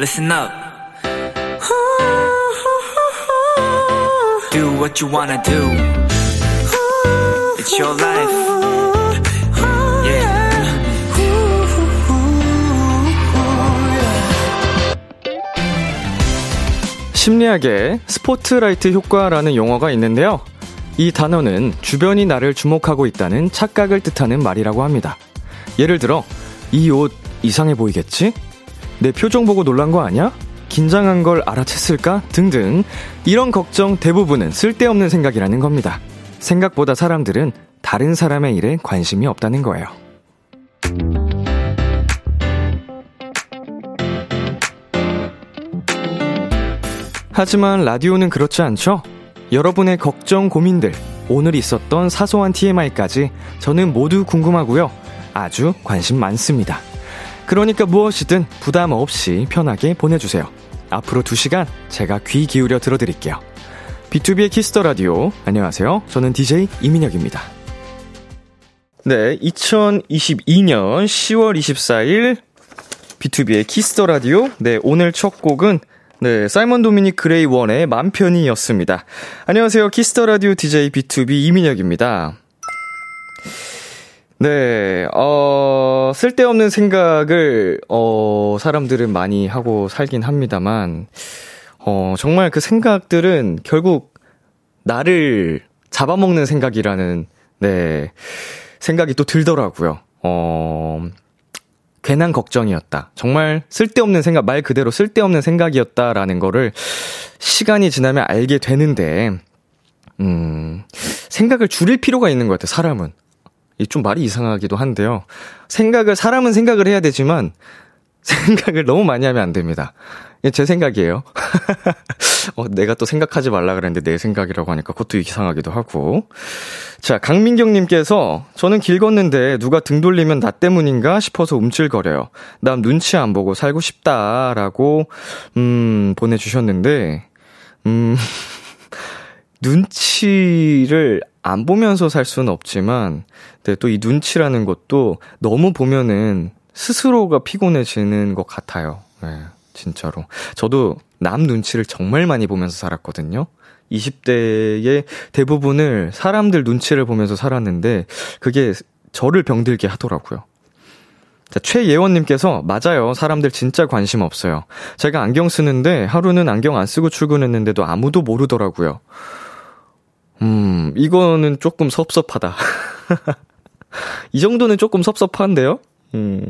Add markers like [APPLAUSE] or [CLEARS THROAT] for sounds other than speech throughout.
listen up. Do what you wanna do. It's your life. Yeah. 심리학에 스포트라이트 효과라는 용어가 있는데요. 이 단어는 주변이 나를 주목하고 있다는 착각을 뜻하는 말이라고 합니다. 예를 들어, 이 옷 이상해 보이겠지? 내 표정 보고 놀란 거 아니야? 긴장한 걸 알아챘을까? 등등. 이런 걱정 대부분은 쓸데없는 생각이라는 겁니다. 생각보다 사람들은 다른 사람의 일에 관심이 없다는 거예요. 하지만 라디오는 그렇지 않죠? 여러분의 걱정, 고민들, 오늘 있었던 사소한 TMI까지 저는 모두 궁금하고요. 아주 관심 많습니다. 그러니까 무엇이든 부담 없이 편하게 보내주세요. 앞으로 2시간 제가 귀 기울여 들어드릴게요. B2B의 키스터 라디오. 안녕하세요. 저는 DJ 이민혁입니다. 네, 2022년 10월 24일 B2B의 키스터 라디오. 네, 오늘 첫 곡은 네, 사이먼 도미닉 그레이 원의 맘 편히였습니다. 안녕하세요. 키스터 라디오 DJ B2B 이민혁입니다. 네, 어, 쓸데없는 생각을, 어, 사람들은 많이 하고 살긴 합니다만, 어, 정말 그 생각들은 결국 나를 잡아먹는 생각이라는, 네, 생각이 또 들더라고요. 어, 괜한 걱정이었다. 정말 쓸데없는 생각, 말 그대로 쓸데없는 생각이었다라는 거를 시간이 지나면 알게 되는데, 음, 생각을 줄일 필요가 있는 것 같아요, 사람은. 좀 말이 이상하기도 한데요. 생각을, 사람은 생각을 해야 되지만, [LAUGHS] 생각을 너무 많이 하면 안 됩니다. 제 생각이에요. [LAUGHS] 어, 내가 또 생각하지 말라 그랬는데 내 생각이라고 하니까 그것도 이상하기도 하고. 자, 강민경님께서 저는 길 걷는데 누가 등 돌리면 나 때문인가 싶어서 움찔거려요. 남 눈치 안 보고 살고 싶다라고, 음, 보내주셨는데, 음, [LAUGHS] 눈치를 안 보면서 살 수는 없지만, 네, 또이 눈치라는 것도 너무 보면은 스스로가 피곤해지는 것 같아요. 네. 진짜로. 저도 남 눈치를 정말 많이 보면서 살았거든요. 20대의 대부분을 사람들 눈치를 보면서 살았는데, 그게 저를 병들게 하더라고요. 자, 최예원님께서, 맞아요. 사람들 진짜 관심 없어요. 제가 안경 쓰는데 하루는 안경 안 쓰고 출근했는데도 아무도 모르더라고요. 음, 이거는 조금 섭섭하다. [LAUGHS] 이 정도는 조금 섭섭한데요? 음.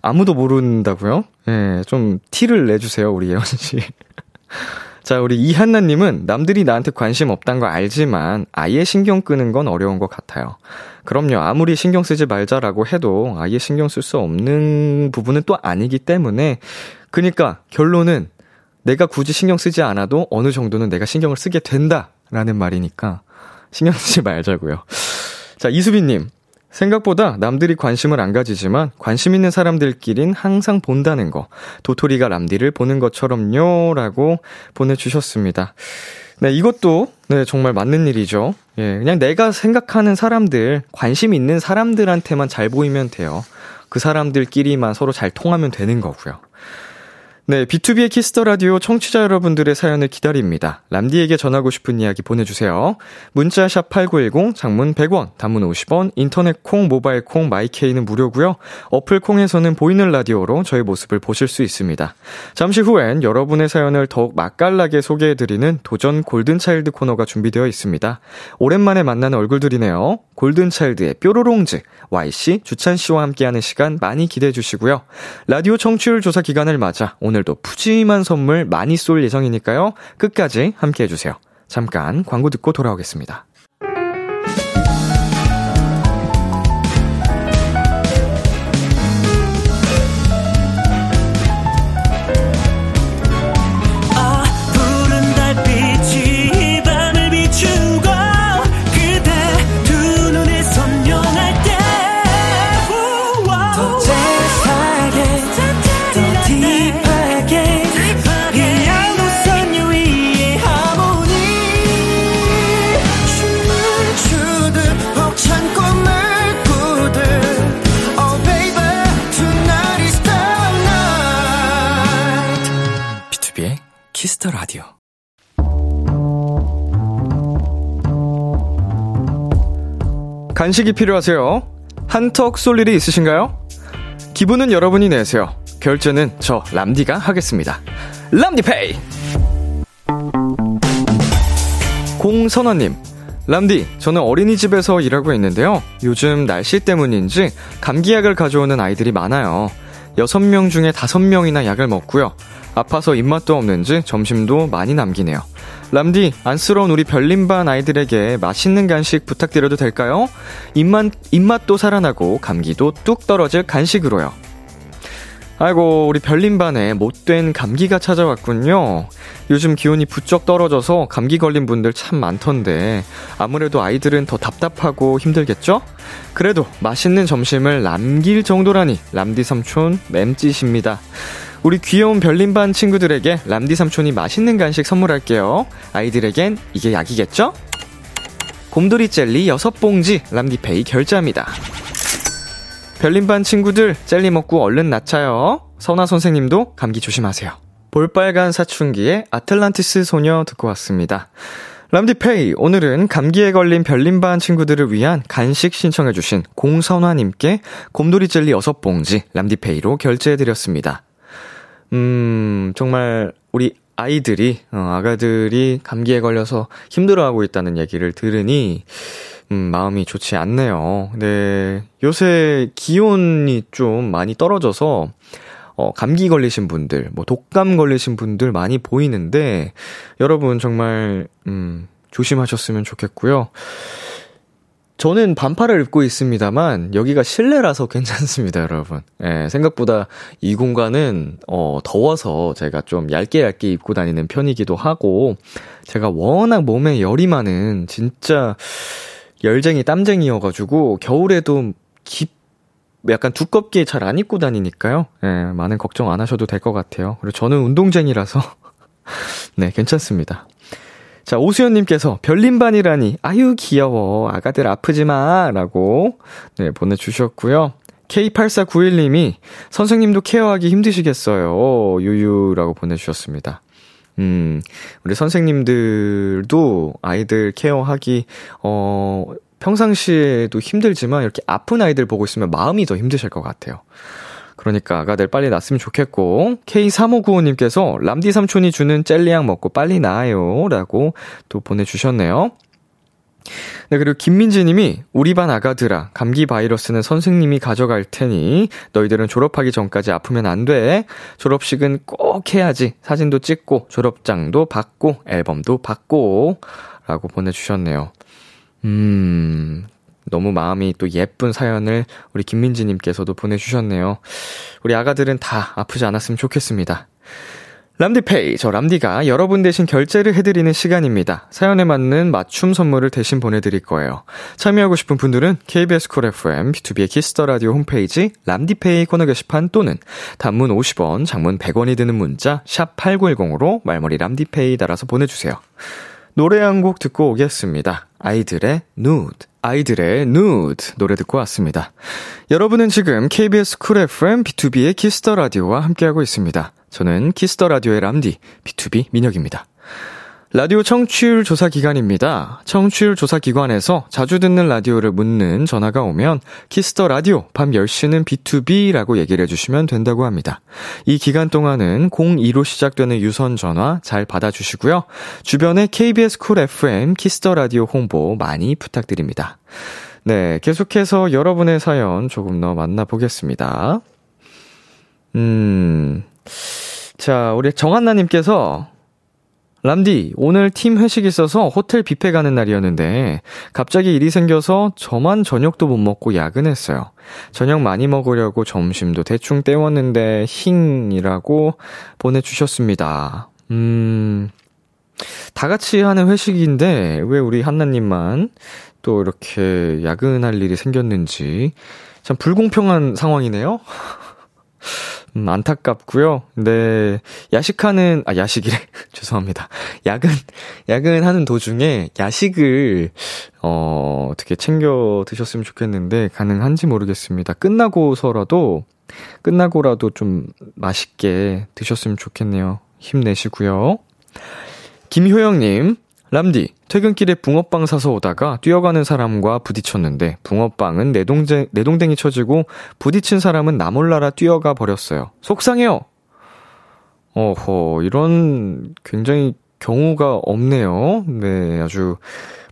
아무도 모른다고요? 예, 네, 좀 티를 내주세요, 우리 예원 씨. [LAUGHS] 자, 우리 이한나님은 남들이 나한테 관심 없단 거 알지만 아예 신경 끄는 건 어려운 것 같아요. 그럼요, 아무리 신경 쓰지 말자라고 해도 아예 신경 쓸 수 없는 부분은 또 아니기 때문에, 그니까 결론은 내가 굳이 신경 쓰지 않아도 어느 정도는 내가 신경을 쓰게 된다 라는 말이니까 신경 쓰지 말자고요. 자, 이수빈님. 생각보다 남들이 관심을 안 가지지만 관심 있는 사람들끼린 항상 본다는 거. 도토리가 람디를 보는 것처럼요. 라고 보내주셨습니다. 네, 이것도, 네, 정말 맞는 일이죠. 예, 그냥 내가 생각하는 사람들, 관심 있는 사람들한테만 잘 보이면 돼요. 그 사람들끼리만 서로 잘 통하면 되는 거고요. 네, B2B의 키스터 라디오 청취자 여러분들의 사연을 기다립니다. 람디에게 전하고 싶은 이야기 보내주세요. 문자 샵 #8910 장문 100원, 단문 50원, 인터넷 콩, 모바일 콩, 마이케이는 무료고요. 어플 콩에서는 보이는 라디오로 저희 모습을 보실 수 있습니다. 잠시 후엔 여러분의 사연을 더욱 맛깔나게 소개해드리는 도전 골든 차일드 코너가 준비되어 있습니다. 오랜만에 만나는 얼굴들이네요. 골든 차일드의 뾰로롱즈, Y씨, 주찬 씨와 함께하는 시간 많이 기대해 주시고요. 라디오 청취율 조사 기간을 맞아 오늘 오늘도 푸짐한 선물 많이 쏠 예정이니까요. 끝까지 함께 해주세요. 잠깐 광고 듣고 돌아오겠습니다. Kiss the Radio. 간식이 필요하세요? 한턱 쏠 일이 있으신가요? 기분은 여러분이 내세요. 결제는 저 람디가 하겠습니다. 람디페이! 공선아님, 람디, 저는 어린이집에서 일하고 있는데요. 요즘 날씨 때문인지 감기약을 가져오는 아이들이 많아요. 6명 중에 5명이나 약을 먹고요. 아파서 입맛도 없는지 점심도 많이 남기네요. 람디, 안쓰러운 우리 별림반 아이들에게 맛있는 간식 부탁드려도 될까요? 입맛, 입맛도 살아나고 감기도 뚝 떨어질 간식으로요. 아이고, 우리 별림반에 못된 감기가 찾아왔군요. 요즘 기온이 부쩍 떨어져서 감기 걸린 분들 참 많던데, 아무래도 아이들은 더 답답하고 힘들겠죠? 그래도 맛있는 점심을 남길 정도라니, 람디 삼촌 맴짓입니다. 우리 귀여운 별림반 친구들에게 람디 삼촌이 맛있는 간식 선물할게요. 아이들에겐 이게 약이겠죠? 곰돌이 젤리 6봉지 람디페이 결제합니다. 별림반 친구들 젤리 먹고 얼른 낳자요. 선아 선생님도 감기 조심하세요. 볼빨간 사춘기의 아틀란티스 소녀 듣고 왔습니다. 람디페이, 오늘은 감기에 걸린 별림반 친구들을 위한 간식 신청해주신 공선화님께 곰돌이 젤리 6봉지 람디페이로 결제해드렸습니다. 음, 정말 우리 아이들이, 어, 아가들이 감기에 걸려서 힘들어하고 있다는 얘기를 들으니, 음, 마음이 좋지 않네요. 네. 요새 기온이 좀 많이 떨어져서, 어, 감기 걸리신 분들, 뭐, 독감 걸리신 분들 많이 보이는데, 여러분 정말, 음, 조심하셨으면 좋겠고요. 저는 반팔을 입고 있습니다만 여기가 실내라서 [LAUGHS] 괜찮습니다, 여러분. 예, 생각보다 이 공간은 어 더워서 제가 좀 얇게 얇게 입고 다니는 편이기도 하고 제가 워낙 몸에 열이 많은 진짜 열쟁이 땀쟁이여 가지고 겨울에도 깊 약간 두껍게 잘 안 입고 다니니까요. 예, 많은 걱정 안 하셔도 될 것 같아요. 그리고 저는 운동쟁이라서 [LAUGHS] 네, 괜찮습니다. 자, 오수연님께서 별림반이라니, 아유, 귀여워. 아가들 아프지 마. 라고, 네, 보내주셨고요. K8491님이, 선생님도 케어하기 힘드시겠어요. 유유라고 보내주셨습니다. 음, 우리 선생님들도 아이들 케어하기, 어, 평상시에도 힘들지만 이렇게 아픈 아이들 보고 있으면 마음이 더 힘드실 것 같아요. 그러니까 아가들 빨리 났으면 좋겠고, K3595님께서 람디 삼촌이 주는 젤리약 먹고 빨리 나아요. 라고 또 보내주셨네요. 네, 그리고 김민지 님이 우리 반 아가들아, 감기 바이러스는 선생님이 가져갈 테니 너희들은 졸업하기 전까지 아프면 안 돼. 졸업식은 꼭 해야지. 사진도 찍고 졸업장도 받고 앨범도 받고 라고 보내주셨네요. 음, 너무 마음이 또 예쁜 사연을 우리 김민지님께서도 보내주셨네요. 우리 아가들은 다 아프지 않았으면 좋겠습니다. 람디페이, 저 람디가 여러분 대신 결제를 해드리는 시간입니다. 사연에 맞는 맞춤 선물을 대신 보내드릴 거예요. 참여하고 싶은 분들은 KBS 콜 FM, B2B의 키스터 라디오 홈페이지 람디페이 코너 게시판 또는 단문 50원, 장문 100원이 드는 문자 샵 8910으로 말머리 람디페이 달아서 보내주세요. 노래 한 곡 듣고 오겠습니다. 아이들의 누드. 아이들의 누드 노래 듣고 왔습니다. 여러분은 지금 KBS 쿨 FM B2B의 키스터 라디오와 함께하고 있습니다. 저는 키스터 라디오의 람디 B2B 민혁입니다. 라디오 청취율 조사 기간입니다. 청취율 조사 기관에서 자주 듣는 라디오를 묻는 전화가 오면 키스터 라디오 밤 10시는 B2B라고 얘기를 해주시면 된다고 합니다. 이 기간 동안은 02로 시작되는 유선 전화 잘 받아주시고요. 주변에 KBS Cool FM Kiss the Radio 홍보 많이 부탁드립니다. 네, 계속해서 여러분의 사연 조금 더 만나보겠습니다. 음, 자, 우리 정한나님께서 람디, 오늘 팀 회식 있어서 호텔 뷔페 가는 날이었는데, 갑자기 일이 생겨서 저만 저녁도 못 먹고 야근했어요. 저녁 많이 먹으려고 점심도 대충 때웠는데, 힝이라고 보내주셨습니다. 음, 다 같이 하는 회식인데, 왜 우리 한나님만 또 이렇게 야근할 일이 생겼는지, 참 불공평한 상황이네요? [LAUGHS] 음, 안타깝고요. 네, 야식하는 아 야식이래 [LAUGHS] 죄송합니다. 야근 야근하는 도중에 야식을 어 어떻게 챙겨 드셨으면 좋겠는데 가능한지 모르겠습니다. 끝나고서라도 끝나고라도 좀 맛있게 드셨으면 좋겠네요. 힘내시고요. 김효영님, 람디, 퇴근길에 붕어빵 사서 오다가 뛰어가는 사람과 부딪혔는데 붕어빵은 내동댕, 내동댕이 쳐지고 부딪힌 사람은 나 몰라라 뛰어가 버렸어요. 속상해요! 어허, 이런 굉장히 경우가 없네요. 네, 아주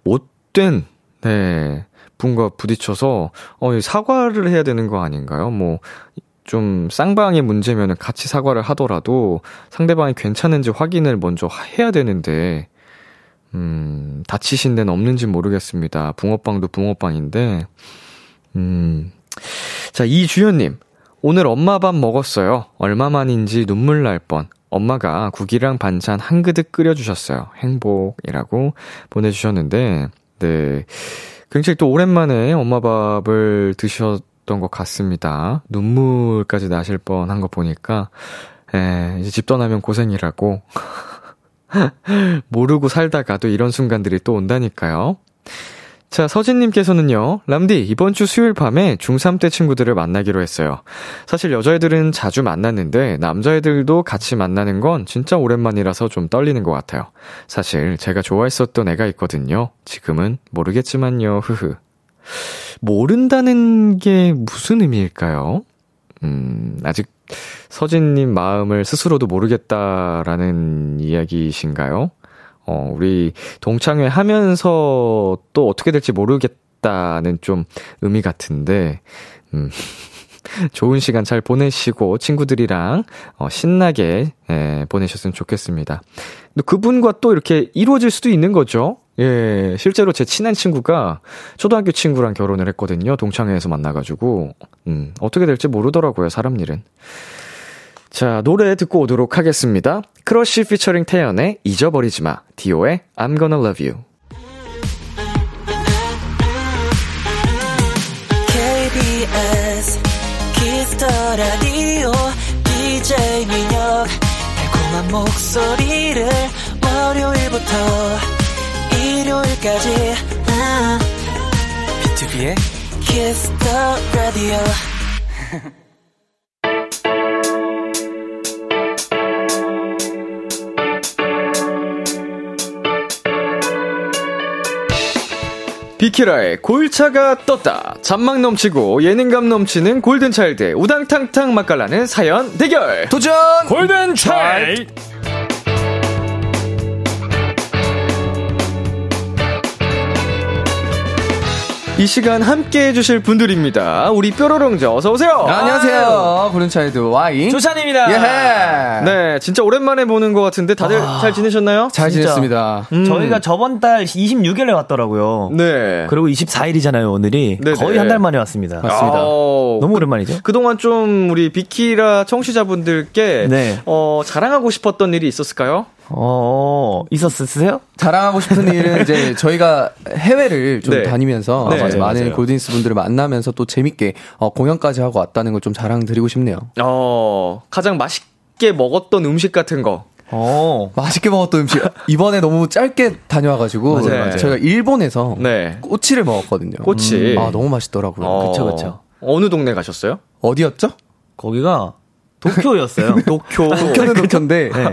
못된, 네, 분과 부딪혀서, 어, 사과를 해야 되는 거 아닌가요? 뭐, 좀 쌍방의 문제면 같이 사과를 하더라도 상대방이 괜찮은지 확인을 먼저 해야 되는데, 음, 다치신 데는 없는지 모르겠습니다. 붕어빵도 붕어빵인데, 음. 자, 이주연님. 오늘 엄마 밥 먹었어요. 얼마만인지 눈물 날 뻔. 엄마가 국이랑 반찬 한 그릇 끓여주셨어요. 행복이라고 보내주셨는데, 네. 굉장히 또 오랜만에 엄마 밥을 드셨던 것 같습니다. 눈물까지 나실 뻔한 거 보니까, 에, 이제 집 떠나면 고생이라고. [LAUGHS] [LAUGHS] 모르고 살다가 또 이런 순간들이 또 온다니까요. 자, 서진님께서는요, 람디, 이번 주 수요일 밤에 중3 때 친구들을 만나기로 했어요. 사실 여자애들은 자주 만났는데, 남자애들도 같이 만나는 건 진짜 오랜만이라서 좀 떨리는 것 같아요. 사실 제가 좋아했었던 애가 있거든요. 지금은 모르겠지만요, 흐흐. 모른다는 게 무슨 의미일까요? 음, 아직 서진님 마음을 스스로도 모르겠다라는 이야기이신가요? 어, 우리 동창회 하면서 또 어떻게 될지 모르겠다는 좀 의미 같은데, 음, [LAUGHS] 좋은 시간 잘 보내시고 친구들이랑 어, 신나게 예, 보내셨으면 좋겠습니다. 근데 그분과 또 이렇게 이루어질 수도 있는 거죠. 예, 실제로 제 친한 친구가 초등학교 친구랑 결혼을 했거든요. 동창회에서 만나가지고 음, 어떻게 될지 모르더라고요. 사람 일은. 자, 노래 듣고 오도록 하겠습니다. 크러쉬 피처링 태연의 잊어버리지 마. 디오의 I'm gonna love you. KBS 키스터 라디오 DJ 민혁 달콤한 목소리를 월요일부터 일요일까지 비투비의 키스터 라디오 비키라의 골차가 떴다. 잔망 넘치고 예능감 넘치는 골든차일드 우당탕탕 맛깔나는 사연 대결. 도전! 골든차일드. 이 시간 함께 해주실 분들입니다. 우리 뾰로롱저 어서오세요. 아, 안녕하세요. 고른차이드 와인. 조찬입니다. 예. 네, 진짜 오랜만에 보는 것 같은데 다들 잘 지내셨나요? 잘 진짜. 지냈습니다. 음. 저희가 저번 달 26일에 왔더라고요. 네. 그리고 24일이잖아요, 오늘이. 네네. 거의 한 달 만에 왔습니다. 맞습니다. 아오, 너무 오랜만이죠? 그동안 좀 우리 비키라 청취자분들께 네. 어, 자랑하고 싶었던 일이 있었을까요? 어, 있었으세요? 자랑하고 싶은 일은 이제 저희가 해외를 좀 네. 다니면서 네. 맞아요, 많은 맞아요. 골든스 분들을 만나면서 또 재밌게 어, 공연까지 하고 왔다는 걸 좀 자랑드리고 싶네요. 어, 가장 맛있게 먹었던 음식 같은 거. 어. 맛있게 먹었던 음식 이번에 너무 짧게 다녀와가지고 맞아요, 맞아요. 저희가 일본에서 네. 꼬치를 먹었거든요. 꼬치. 아 너무 맛있더라고요. 어, 그쵸, 그쵸. 어느 동네 가셨어요? 어디였죠? 거기가 도쿄였어요. [LAUGHS] 도쿄. 도쿄는 도쿄인데 네.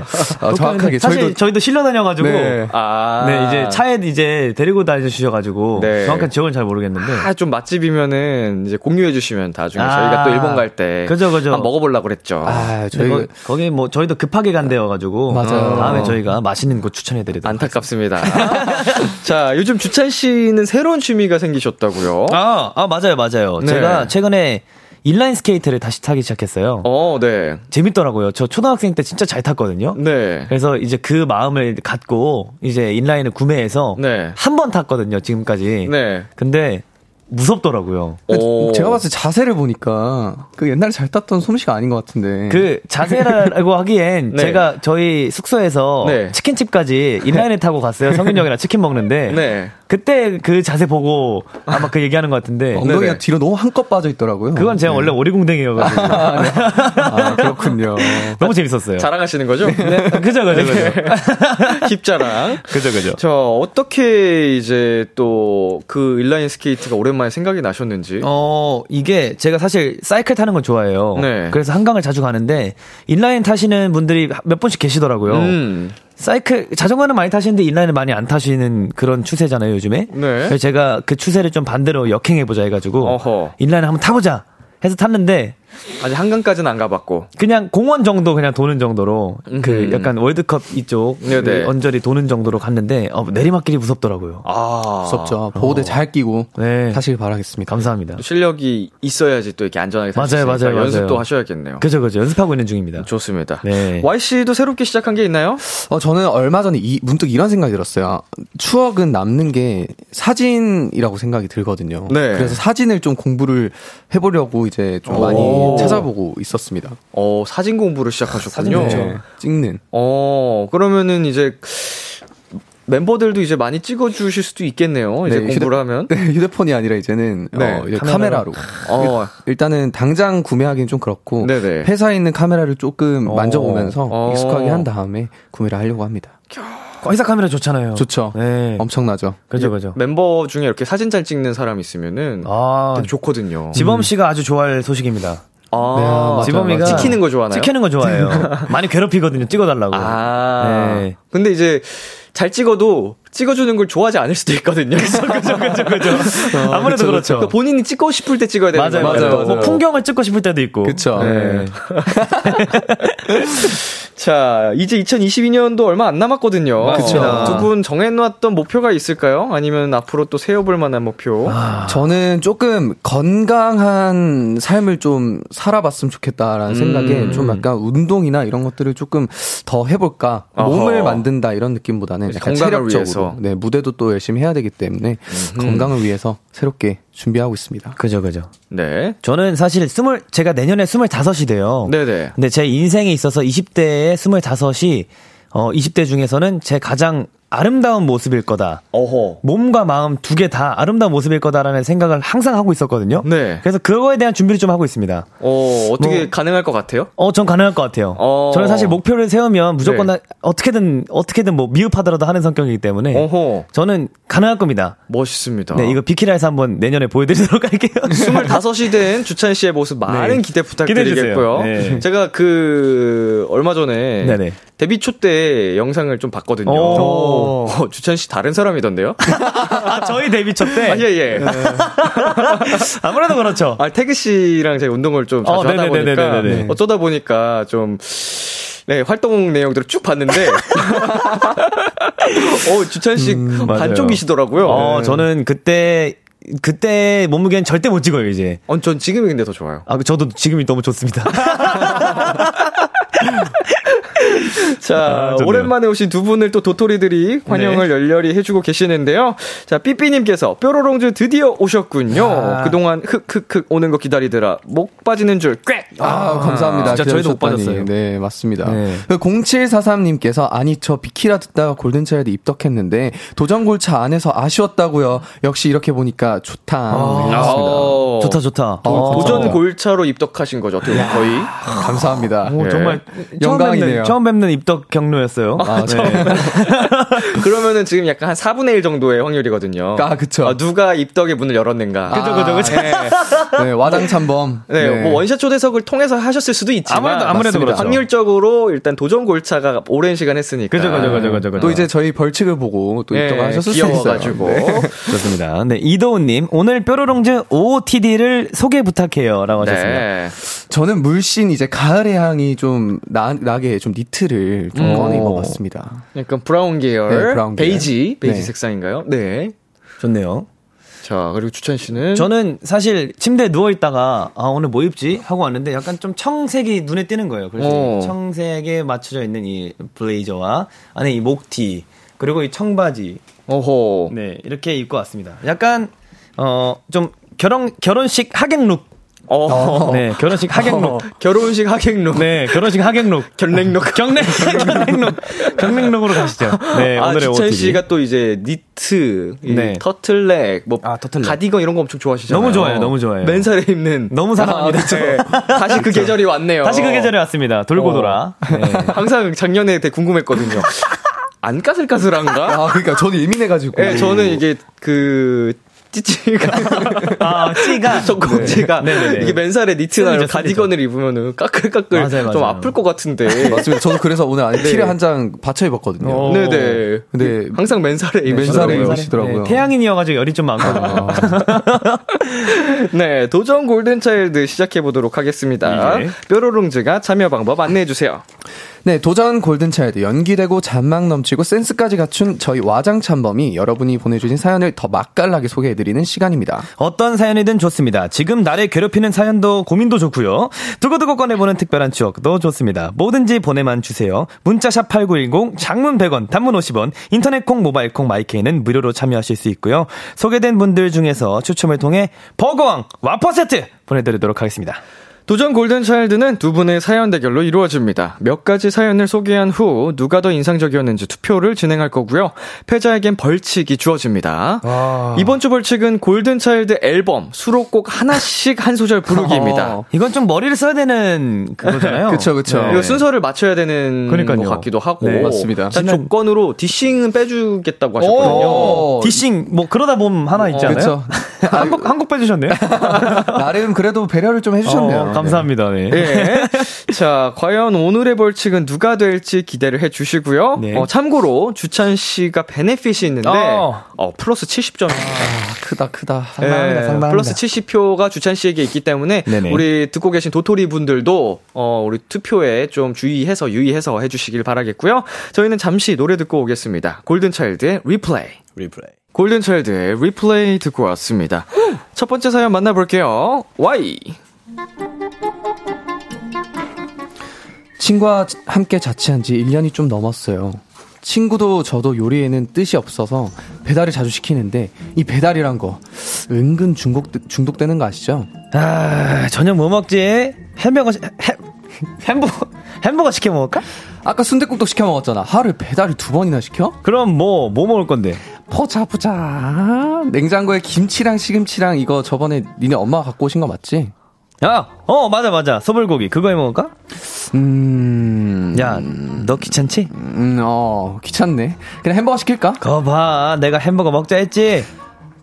어, 정확하게 사실 저희도 저희도 실려 다녀가지고. 네. 네. 아. 이제 차에 이제 데리고 다니셔가지고. 네. 정확한 지역은 잘 모르겠는데. 아, 좀 맛집이면은 이제 공유해 주시면 나중에 아. 저희가 또 일본 갈 때. 그죠, 그죠. 한번 먹어보려고 그랬죠. 아 근데 저희 거, 거기 뭐 저희도 급하게 간대여가지고. 맞아요. 다음에 저희가 맛있는 곳 추천해드리도록. 안타깝습니다. [LAUGHS] 자, 요즘 주찬 씨는 새로운 취미가 생기셨다고요? 아, 아, 맞아요, 맞아요. 네. 제가 최근에 인라인 스케이트를 다시 타기 시작했어요. 어, 네. 재밌더라고요. 저 초등학생 때 진짜 잘 탔거든요. 네. 그래서 이제 그 마음을 갖고 이제 인라인을 구매해서 네. 한번 탔거든요, 지금까지. 네. 근데 무섭더라고요. 오. 제가 봤을 때 자세를 보니까 그 옛날에 잘 탔던 솜씨가 아닌 것 같은데. 그 자세라고 하기엔 네. 제가 저희 숙소에서 네. 치킨집까지 인라인을 타고 갔어요. 성윤 형이랑 치킨 먹는데 네. 그때 그 자세 보고 아마 그 얘기하는 것 같은데 엉덩이가 네네. 뒤로 너무 한껏 빠져 있더라고요. 그건 제가 네. 원래 오리궁뎅이여가지고 [LAUGHS] 아, 그렇군요. 너무 재밌었어요. 자랑하시는 거죠? 네, 그죠, 그죠, 그죠. [LAUGHS] 힙자랑. 그죠, 그죠. 저, 어떻게 이제 또 그 인라인 스케이트가 오랜만에 생각이 나셨는지. 어, 이게 제가 사실 사이클 타는 걸 좋아해요. 네. 그래서 한강을 자주 가는데 인라인 타시는 분들이 몇 분씩 계시더라고요. 음. 사이클 자전거는 많이 타시는데 인라인을 많이 안 타시는 그런 추세잖아요 요즘에. 네. 그래서 제가 그 추세를 좀 반대로 역행해 보자 해가지고 어허. 인라인을 한번 타보자 해서 탔는데 아직 한강까지는 안 가봤고. 그냥 공원 정도 그냥 도는 정도로 그 음흠. 약간 월드컵 이쪽 네네. 그 언저리 도는 정도로 갔는데 어, 내리막길이 무섭더라고요. 아. 무섭죠. 보호대 잘 끼고 네. 타시길 바라겠습니다. 감사합니다. 또 실력이 있어야지 또 이렇게 안전하게 탈수 맞아요, 있으니까 맞아요, 연습도 맞아요. 하셔야겠네요. 그죠 그죠 연습하고 있는 중입니다. 좋습니다. 네. Y 씨도 새롭게 시작한 게 있나요? 어, 저는 얼마 전에 이, 문득 이런 생각이 들었어요. 추억은 남는 게 사진이라고 생각이 들거든요. 네. 그래서 사진을 좀 공부를 해보려고 이제 좀 많이 오. 찾아보고 있었습니다. 어, 사진 공부를 시작하셨군요. 네. 찍는. 어, 그러면은 이제 멤버들도 이제 많이 찍어주실 수도 있겠네요. 이제 네, 공부를 휴대- 하면. 네, 휴대폰이 아니라 이제는 네, 어, 이제 카메라로. 카메라로. 어, 일단은 당장 구매하기는 좀 그렇고 네네. 회사에 있는 카메라를 조금 어. 만져보면서 어. 익숙하게 한 다음에 구매를 하려고 합니다. 회사 카메라 좋잖아요. 좋죠. 네. 엄청나죠. 그죠 그죠. 멤버 중에 이렇게 사진 잘 찍는 사람 있으면은 아 되게 좋거든요. 지범 씨가 아주 좋아할 소식입니다. 아, 네, 맞아요, 지범이가. 찍히는 거 좋아하나요? 찍히는 거 좋아해요. [LAUGHS] 많이 괴롭히거든요. 찍어달라고. 아. 네. 근데 이제 잘 찍어도 찍어주는 걸 좋아하지 않을 수도 있거든요. 그래서 [LAUGHS] 그죠 그죠 그죠. 아무래도 그쵸, 그렇죠. 그러니까 본인이 찍고 싶을 때 찍어야 되는 맞아요, 거예요. 맞아요. 맞아요, 뭐 맞아요. 풍경을 찍고 싶을 때도 있고. 그쵸. 네. [LAUGHS] 자, 이제 2022년도 얼마 안 남았거든요. 맞습니다. 두분 정해놓았던 목표가 있을까요? 아니면 앞으로 또 세워볼 만한 목표? 저는 조금 건강한 삶을 좀 살아봤으면 좋겠다라는 생각에 좀 약간 운동이나 이런 것들을 조금 더 해볼까 어허. 몸을 만든다 이런 느낌보다는 약간 건강을 체력적으로 위해서. 네 무대도 또 열심히 해야 되기 때문에 건강을 위해서 새롭게 준비하고 있습니다. 그죠 그죠. 네. 저는 사실 스물 제가 내년에 스물다섯이 돼요. 네네. 근데 제 인생에 있어서 20대에 스물다섯이 어 20대 중에서는 제 가장 아름다운 모습일 거다. 어허. 몸과 마음 두 개 다 아름다운 모습일 거다라는 생각을 항상 하고 있었거든요. 네. 그래서 그거에 대한 준비를 좀 하고 있습니다. 어, 어떻게 뭐- 가능할 것 같아요? 어, 전 가능할 것 같아요. 어. 저는 사실 목표를 세우면 무조건 네. 나- 어떻게든 어떻게든 뭐 미흡하더라도 하는 성격이기 때문에 어허. 저는 가능할 겁니다. 멋있습니다. 네, 이거 비키라에서 한번 내년에 보여드리도록 할게요. [LAUGHS] 25이 된 주찬 씨의 모습 많은 네. 기대 부탁드리겠고요. 네. 제가 그 얼마 전에 네네. 데뷔 초 때 영상을 좀 봤거든요. 오. 어, 주찬 씨 다른 사람이던데요? 아, 저희 데뷔 첫 때. 아, 예, 예. 아무래도 그렇죠. 아, 태그 씨랑 제가 운동을 좀 자주 어, 하다 보니까 네네네네네네. 어쩌다 보니까 좀 네, 활동 내용들을 쭉 봤는데 [LAUGHS] 어, 주찬 씨 맞아요. 반쪽이시더라고요. 어, 저는 그때 그때 몸무게는 절대 못 찍어요, 이제. 어, 전 지금이 근데 더 좋아요. 아, 저도 지금이 너무 좋습니다. [LAUGHS] [LAUGHS] 자, 아. 오랜만에 오신 두 분을 또 도토리들이 환영을 열렬히 해주고 계시는데요. 자, 삐삐님께서 뾰로롱즈 드디어 오셨군요. 아. 그동안 흑흑흑 오는 거 기다리더라. 목 빠지는 줄 꽥! 아, 감사합니다. 진짜 저희도 못. 받았어요. 네, 맞습니다. 네. 그 0743님께서 아니 저 비키라 듣다가 골든차일드 입덕했는데 도전골차 안에서 아쉬웠다고요. 역시 이렇게 보니까 좋다. 네, 맞습니다. 어, 좋다, 좋다. 어, 도전 감사합니다. 골차로 입덕하신 거죠, 어떻게 보면 거의. 감사합니다. 오, 예. 정말 영광이네요. 처음 뵙는 입덕 경로였어요. 아, 네. [LAUGHS] 그러면은 지금 약간 한 4분의 1 정도의 확률이거든요. 아, 그쵸. 아, 누가 입덕의 문을 열었는가. 그죠, 그죠, 그죠. 네. 네, 와장참범. 네, 뭐 원샷 초대석을 통해서 하셨을 수도 있지만 아무래도- 아무래도. 그렇죠. 확률적으로 일단 도전 골차가 오랜 시간 했으니까. 그죠, 그죠, 그죠, 그죠. 또 이제 저희 벌칙을 보고 또 네, 입덕을 하셨을 수 있어요. 귀여워가지고. 네. [LAUGHS] 좋습니다. 네, 이도훈님, 오늘 뾰로롱즈 OOTD를 소개 부탁해요. 라고 하셨습니다. 네. 저는 물씬 이제 가을의 향이 좀 나, 나게 좀 니트를 좀 꺼내 입어봤습니다. 약간 브라운 계열, 네, 브라운. 베이지, 베이지 네. 색상인가요? 네. 좋네요. 자, 그리고 주찬 씨는 저는 사실 침대에 누워 있다가, 아, 오늘 뭐 입지? 하고 왔는데 약간 좀 청색이 눈에 띄는 거예요. 그래서 어. 이 청색에 맞춰져 있는 이 블레이저와 안에 이 목티, 그리고 이 청바지, 어호. 네, 이렇게 입고 왔습니다. 약간, 어, 좀 결혼, 결혼식 하객룩. 어. 네, 결혼식 하객룩. 결혼식 하객룩. 네, 결혼식 하객룩. 견랭룩. 경냉, 경냉룩. 경냉룩으로 가시죠. 네, 아, 오늘의 OOTD. 씨가 또 이제 니트, 이 네. 터틀넥, 뭐 아, 터틀넥. 가디건 이런 거 엄청 좋아하시잖아요. 너무 좋아요, 너무 좋아해요. 맨살에 입는. 너무 사랑합니다. 아, 네. 다시 그 계절이 왔네요. 다시 그 계절에 왔습니다. 돌고 어. 돌아. 네. [LAUGHS] 항상 작년에 되게 궁금했거든요. [LAUGHS] 안 까슬까슬한가? 아, 그러니까 저도 예민해가지고. 네, 저는 이게 그 찌찌가 아, 찌가. [LAUGHS] 젖꼭지가 네네네. 이게 맨살에 니트나 쓸리죠, 가디건을 입으면은 까끌까끌 맞아요, 좀 맞아요. 아플 것 같은데. 맞습니다. 저도 그래서 오늘 안에 네. 티를 한 장 받쳐 입었거든요. 어. 네네. 근데 항상 맨살에 맨살에 입으시더라고요. 입으시더라고요. 네, 태양인이어가지고 열이 좀 많거든요. [LAUGHS] 네, 도전 골든 차일드 시작해 보도록 하겠습니다. 네. 뾰로롱즈가 참여 방법 안내해 주세요. 네, 도전 골든차일드 연기되고 잔망 넘치고 센스까지 갖춘 저희 와장참범이 여러분이 보내주신 사연을 더 맛깔나게 소개해드리는 시간입니다. 어떤 사연이든 좋습니다. 지금 나를 괴롭히는 사연도 고민도 좋고요. 두고두고 꺼내보는 특별한 추억도 좋습니다. 뭐든지 보내만 주세요. 문자샵 8910, 장문 100원, 단문 50원, 인터넷 콩, 모바일 콩, 마이케이는 무료로 참여하실 수 있고요. 소개된 분들 중에서 추첨을 통해 버거왕 와퍼 세트 보내드리도록 하겠습니다. 도전 골든차일드는 두 분의 사연 대결로 이루어집니다. 몇 가지 사연을 소개한 후 누가 더 인상적이었는지 투표를 진행할 거고요. 패자에겐 벌칙이 주어집니다. 이번 주 벌칙은 골든차일드 앨범 수록곡 하나씩 한 소절 부르기입니다. 어. 이건 좀 머리를 써야 되는 그거잖아요. [LAUGHS] 그쵸, 그쵸. 네. 이거 순서를 맞춰야 되는 그러니까요. 것 같기도 하고 네, 맞습니다. 일단 조건으로 디싱은 빼주겠다고 하셨거든요. 오. 디싱 뭐 그러다 보면 하나 있지 않아요? 그쵸. [LAUGHS] 한국 한국 빼주셨네요. [LAUGHS] 나름 그래도 배려를 좀 해주셨네요. 어, 감사합니다. 네. 예. 자, 과연 오늘의 벌칙은 누가 될지 기대를 해 주시고요. 네. 어, 참고로 주찬 씨가 베네핏이 있는데 어. 어, 플러스 70점. 아, 크다, 크다. 상당합니다, 상당합니다. 플러스 70표가 주찬 씨에게 있기 때문에 네네. 우리 듣고 계신 도토리 분들도 어, 우리 투표에 좀 주의해서 유의해서 해 주시길 바라겠고요. 저희는 잠시 노래 듣고 오겠습니다. 골든 차일드의 Replay. Replay. 골든 차일드의 리플레이 듣고 왔습니다. 첫 번째 사연 만나볼게요. Y. 친구와 함께 자취한 지 1년이 좀 넘었어요. 친구도 저도 요리에는 뜻이 없어서 배달을 자주 시키는데 이 배달이란 거 은근 중독, 중독되는 거 아시죠? 아, 저녁 뭐 먹지? 햄버거, 햄, 햄버거, 햄버거 시켜 먹을까? 아까 순댓국도 시켜 먹었잖아. 하루에 배달을 두 번이나 시켜? 그럼 뭐, 뭐 먹을 건데? 보자 보자. 냉장고에 김치랑 시금치랑 이거 저번에 니네 엄마가 갖고 오신 거 맞지? 야, 어, 맞아, 맞아. 소불고기. 그거 해 먹을까? 음... 야, 너 귀찮지? 음, 어, 귀찮네. 그냥 햄버거 시킬까? 거 봐. 내가 햄버거 먹자 했지?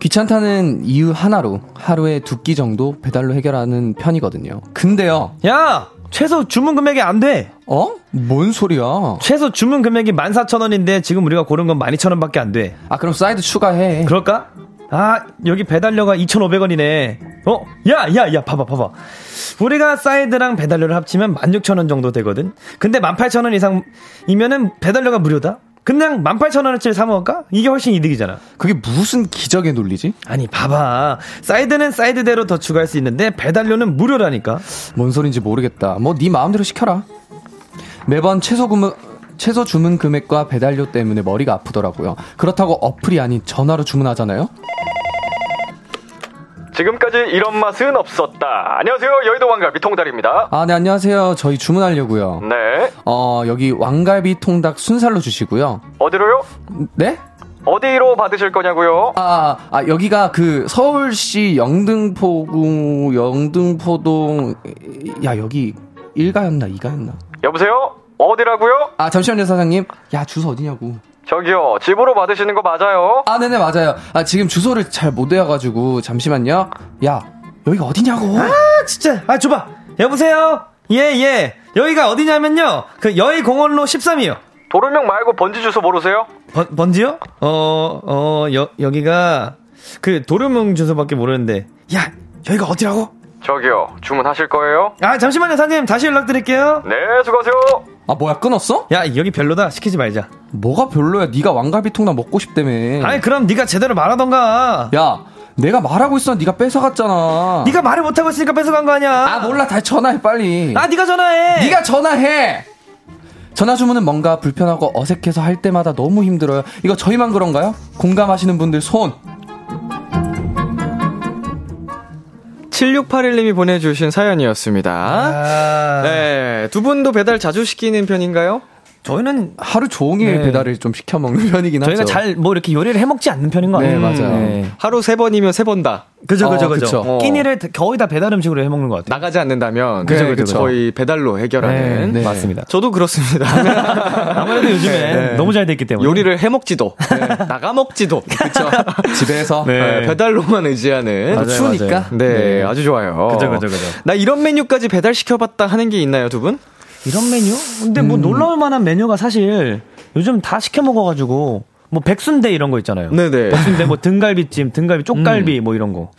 귀찮다는 이유 하나로 하루에 두 끼 정도 배달로 해결하는 편이거든요. 근데요, 야! 최소 주문 금액이 안 돼! 어? 뭔 소리야? 최소 주문 금액이 14,000원인데 지금 우리가 고른 건 12,000원밖에 안 돼. 아, 그럼 사이드 추가해. 그럴까? 아, 여기 배달료가 2,500원이네. 어? 야, 야, 야, 봐봐, 봐봐. 우리가 사이드랑 배달료를 합치면 16,000원 정도 되거든? 근데 18,000원 이상이면은 배달료가 무료다? 그냥 18,000원어치를 사먹을까? 이게 훨씬 이득이잖아. 그게 무슨 기적의 논리지? 아니, 봐봐. 사이드는 사이드대로 더 추가할 수 있는데 배달료는 무료라니까? 뭔 소린지 모르겠다. 뭐 네 마음대로 시켜라. 매번 최소 구문 최소 주문 금액과 배달료 때문에 머리가 아프더라고요. 그렇다고 어플이 아닌 전화로 주문하잖아요. 지금까지 이런 맛은 없었다. 안녕하세요. 여의도 왕갈비 통달입니다. 아, 네, 안녕하세요. 저희 주문하려고요. 네. 어, 여기 왕갈비 통닭 순살로 주시고요. 어디로요? 네? 어디로 받으실 거냐고요? 아, 아, 여기가 그 서울시 영등포구, 영등포동, 야, 여기 1가였나 2가였나? 여보세요? 어디라고요? 아, 잠시만요, 사장님. 야, 주소 어디냐고. 저기요. 집으로 받으시는 거 맞아요? 아, 네네, 맞아요. 아, 지금 주소를 잘 못 외워가지고, 잠시만요. 야, 여기가 어디냐고. 아, 진짜. 아, 줘봐. 여보세요? 예, 예. 여기가 어디냐면요. 그 여의공원로 13이요. 도로명 말고 번지 주소 모르세요? 번, 번지요? 어, 어, 여, 여기가, 그, 도료명 주소밖에 모르는데. 야, 여기가 어디라고? 저기요. 주문하실 거예요? 아, 잠시만요, 사장님. 다시 연락드릴게요. 네, 수고하세요. 아, 뭐야, 끊었어? 야, 여기 별로다. 시키지 말자. 뭐가 별로야. 네가 왕갈비 통닭 먹고 싶다며. 아니, 그럼 네가 제대로 말하던가. 야, 내가 말하고 있어. 네가 뺏어갔잖아. 네가 말을 못하고 있으니까 뺏어간 거 아니야. 아, 몰라. 다시 전화해, 빨리. 아, 네가 전화해. 네가 전화해! 전화 주문은 뭔가 불편하고 어색해서 할 때마다 너무 힘들어요. 이거 저희만 그런가요? 공감하시는 분들 손. 7681님이 보내주신 사연이었습니다. 아, 네. 두 분도 배달 자주 시키는 편인가요? 저희는 하루 종일 네. 배달을 좀 시켜 먹는 [LAUGHS] 편이긴 저희가 하죠. 잘뭐 이렇게 요리를 해 먹지 않는 편인 것 네, 같아요. 맞아요. 하루 세 번이면 세 번 다. 그죠, 그죠, 어, 그죠. 어. 끼니를 거의 다 배달 음식으로 해 먹는 것 같아요. 나가지 않는다면 그죠, 네, 그죠. 거의 배달로 해결하는. 네, 네. 맞습니다. 저도 그렇습니다. [LAUGHS] 아무래도 요즘에 너무 잘 됐기 때문에 요리를 해 먹지도 [LAUGHS] 나가 먹지도 그렇죠. 집에서 네. 배달로만 의지하는 맞아요, 추우니까. 네, 아주 좋아요. 그죠, 그죠, 그죠. 나 이런 메뉴까지 배달 시켜봤다 하는 게 있나요, 두 분? 이런 메뉴? 근데 뭐 놀라울 만한 메뉴가 사실 요즘 다 시켜 먹어가지고 뭐 백순대 이런 거 있잖아요. 네네. 백순대 뭐 등갈비찜, 등갈비 쪽갈비 뭐 이런 거.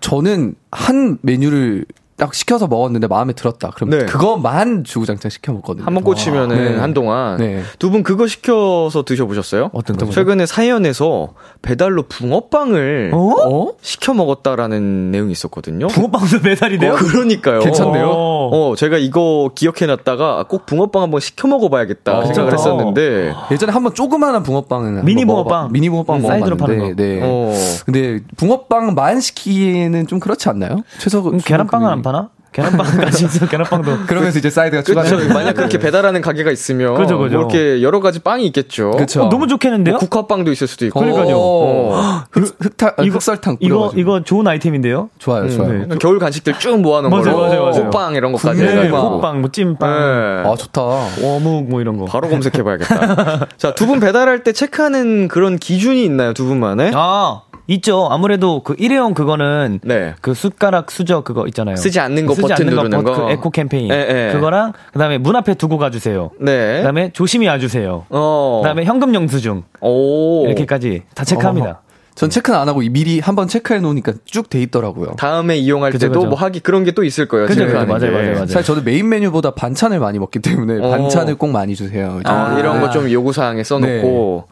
저는 한 메뉴를 딱 시켜서 먹었는데 마음에 들었다. 그럼 네. 그것만 주구장창 시켜 먹거든요. 한 번 꽂히면은 네. 한동안 네. 두분 그거 시켜서 드셔보셨어요? 어떤 거죠? 최근에 사연에서 배달로 붕어빵을 어? 시켜 먹었다라는 내용이 있었거든요. 붕어빵도 배달이 돼요? 어, 그러니까요. 괜찮네요. 어. 어, 제가 이거 기억해놨다가 꼭 붕어빵 한번 시켜 먹어봐야겠다 어, 생각을. 했었는데, 예전에 한번 조그마한 붕어빵을 한번 미니 붕어빵. 미니 붕어빵 음, 사이드로 파는 거. 네. 어, 근데 붕어빵만 시키기에는 좀 그렇지 않나요? 최소 그럼 계란빵은 안 파나? 계란빵까지 있어 계란빵도. [LAUGHS] 그러면서 이제 사이드가 그렇죠. 추가되는 만약 그렇게 배달하는 가게가 있으면, 그죠, 그죠. 뭐 이렇게 여러 가지 빵이 있겠죠. 그쵸. 어, 너무 좋겠는데요? 뭐 국화빵도 있을 수도 있고. 그러니까요. 어. 흑, 흑타, 이거- 흑설탕 이거 뿌려가지고. 이거 좋은 아이템인데요? 좋아요, 좋아요. 네. 겨울 간식들 쭉 모아놓은 맞아요, 걸로. 맞아요, 맞아요. 호빵 이런 것까지 네. 호빵, 뭐 찐빵, 네. 아 좋다. 어묵 뭐 이런 거. 바로 검색해봐야겠다. [LAUGHS] 자, 두 분 배달할 때 체크하는 그런 기준이 있나요, 두 분만의? 아 있죠. 아무래도 그 일회용 그거는 네. 그 숟가락 수저 그거 있잖아요. 쓰지 않는 거 쓰지 버튼 않는 누르는 버- 거. 그 에코 캠페인. 예, 예. 그거랑 그다음에 문 앞에 두고 가 주세요. 네. 그다음에 조심히 와 주세요. 어. 그다음에 현금 영수증 오. 이렇게까지 다 체크합니다. 전 체크는 안 하고 미리 한번 체크해 놓으니까 쭉 돼 있더라고요. 다음에 이용할 그죠, 때도 그죠. 뭐 하기 그런 게 또 있을 거예요. 그죠, 그죠. 맞아요, 게. 맞아요, 맞아요. 사실 저도 메인 메뉴보다 반찬을 많이 먹기 때문에 어. 반찬을 꼭 많이 주세요. 아, 네. 이런 거 좀 요구 사항에 써놓고.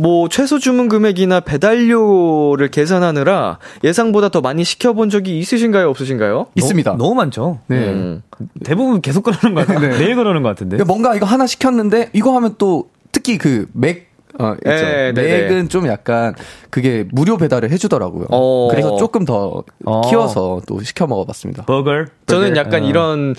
뭐, 최소 주문 금액이나 배달료를 계산하느라 예상보다 더 많이 시켜본 적이 있으신가요? 없으신가요? 있습니다. 너 무 많죠. 네. 음. 대부분 계속 그러는 것 같아요. 네. 매일 그러는 것 같은데. 그러니까 뭔가 이거 하나 시켰는데 이거 하면 또 특히 그 맥, 어, 있죠. 네, 네, 맥은 좀 약간 그게 무료 배달을 해주더라고요. 어. 그래서 조금 더 어. 키워서 또 시켜 먹어봤습니다. 버거. 저는 약간 이런,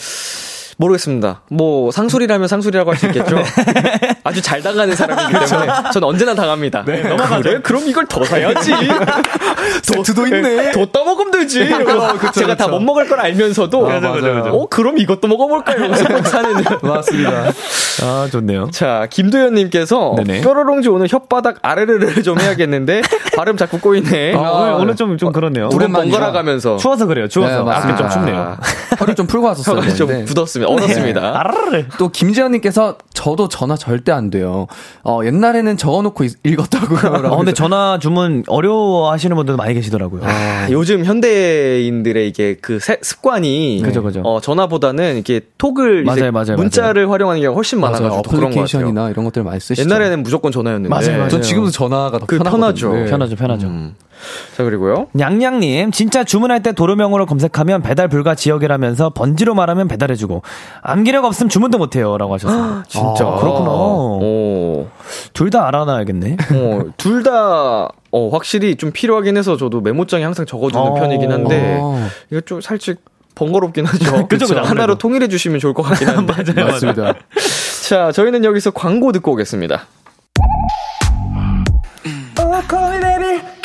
모르겠습니다. 뭐, 상술이라면 상술이라고 할 수 있겠죠? [LAUGHS] 아주 잘 당하는 사람이기 때문에. 저는 언제나 당합니다. 넘어가죠. 그래? 그럼 이걸 더 사야지. [LAUGHS] 세트도 있네. 더 떠먹으면 되지. 이러고 제가 다 못 먹을 걸 알면서도. 아, 맞아요, 맞아요. 어, 그럼 이것도 먹어볼까요? 이러면서 꼭 [LAUGHS] 사는. 맞습니다. 아 좋네요. 자, 김도현님께서 네네. 뾰로롱즈 오늘 혓바닥 아르르를 좀 해야겠는데 발음 자꾸 꼬이네. 아, 오늘, 오늘 좀, 좀 그렇네요. 두번 오랜만이죠. 번갈아 가면서 추워서 그래요. 추워서. 네, 맞습니다. 아, 좀 춥네요. 허리 좀 풀고 왔었어요. 혀가 좀 굳었습니다. 얼었습니다. 아르르. 또 김지현님께서 저도 전화 절대 안 돼요. 어, 옛날에는 적어놓고 읽- 읽었다고요. 어, 근데 전화 주문 어려워하시는 분들도 많이 계시더라고요. 아, 요즘 현대인들의 이게 그 세- 습관이 그죠, 그죠. 어, 전화보다는 이렇게 톡을 맞아요, 맞아요, 문자를 활용하는 경우가 훨씬 맞아요. 많아가지고 더 그런 것 같아요. 어플리케이션이나 이런 것들 많이 쓰시죠. 옛날에는 무조건 전화였는데. 맞아요, 맞아요. 전 지금도 전화가 더 그. 편하죠. 네. 편하죠, 편하죠. 음. 자 그리고요. 냥냥님, 진짜 주문할 때 도로명으로 검색하면 배달 불가 지역이라면서 번지로 말하면 배달해주고, 암기력 없으면 주문도 못해요. 라고 하셨어요. 진짜 아, 그렇구나. 어, 둘다 알아놔야겠네. 어, 둘 다 어, 확실히 좀 필요하긴 해서 저도 메모장에 항상 적어두는 어. 편이긴 한데 어. 이거 좀 살짝 번거롭긴 하죠. [LAUGHS] 그죠, 그죠, 하나로. 통일해 주시면 좋을 것 같긴 [LAUGHS] 한데. 맞아요, 맞습니다. 자, 저희는 여기서 광고 듣고 오겠습니다.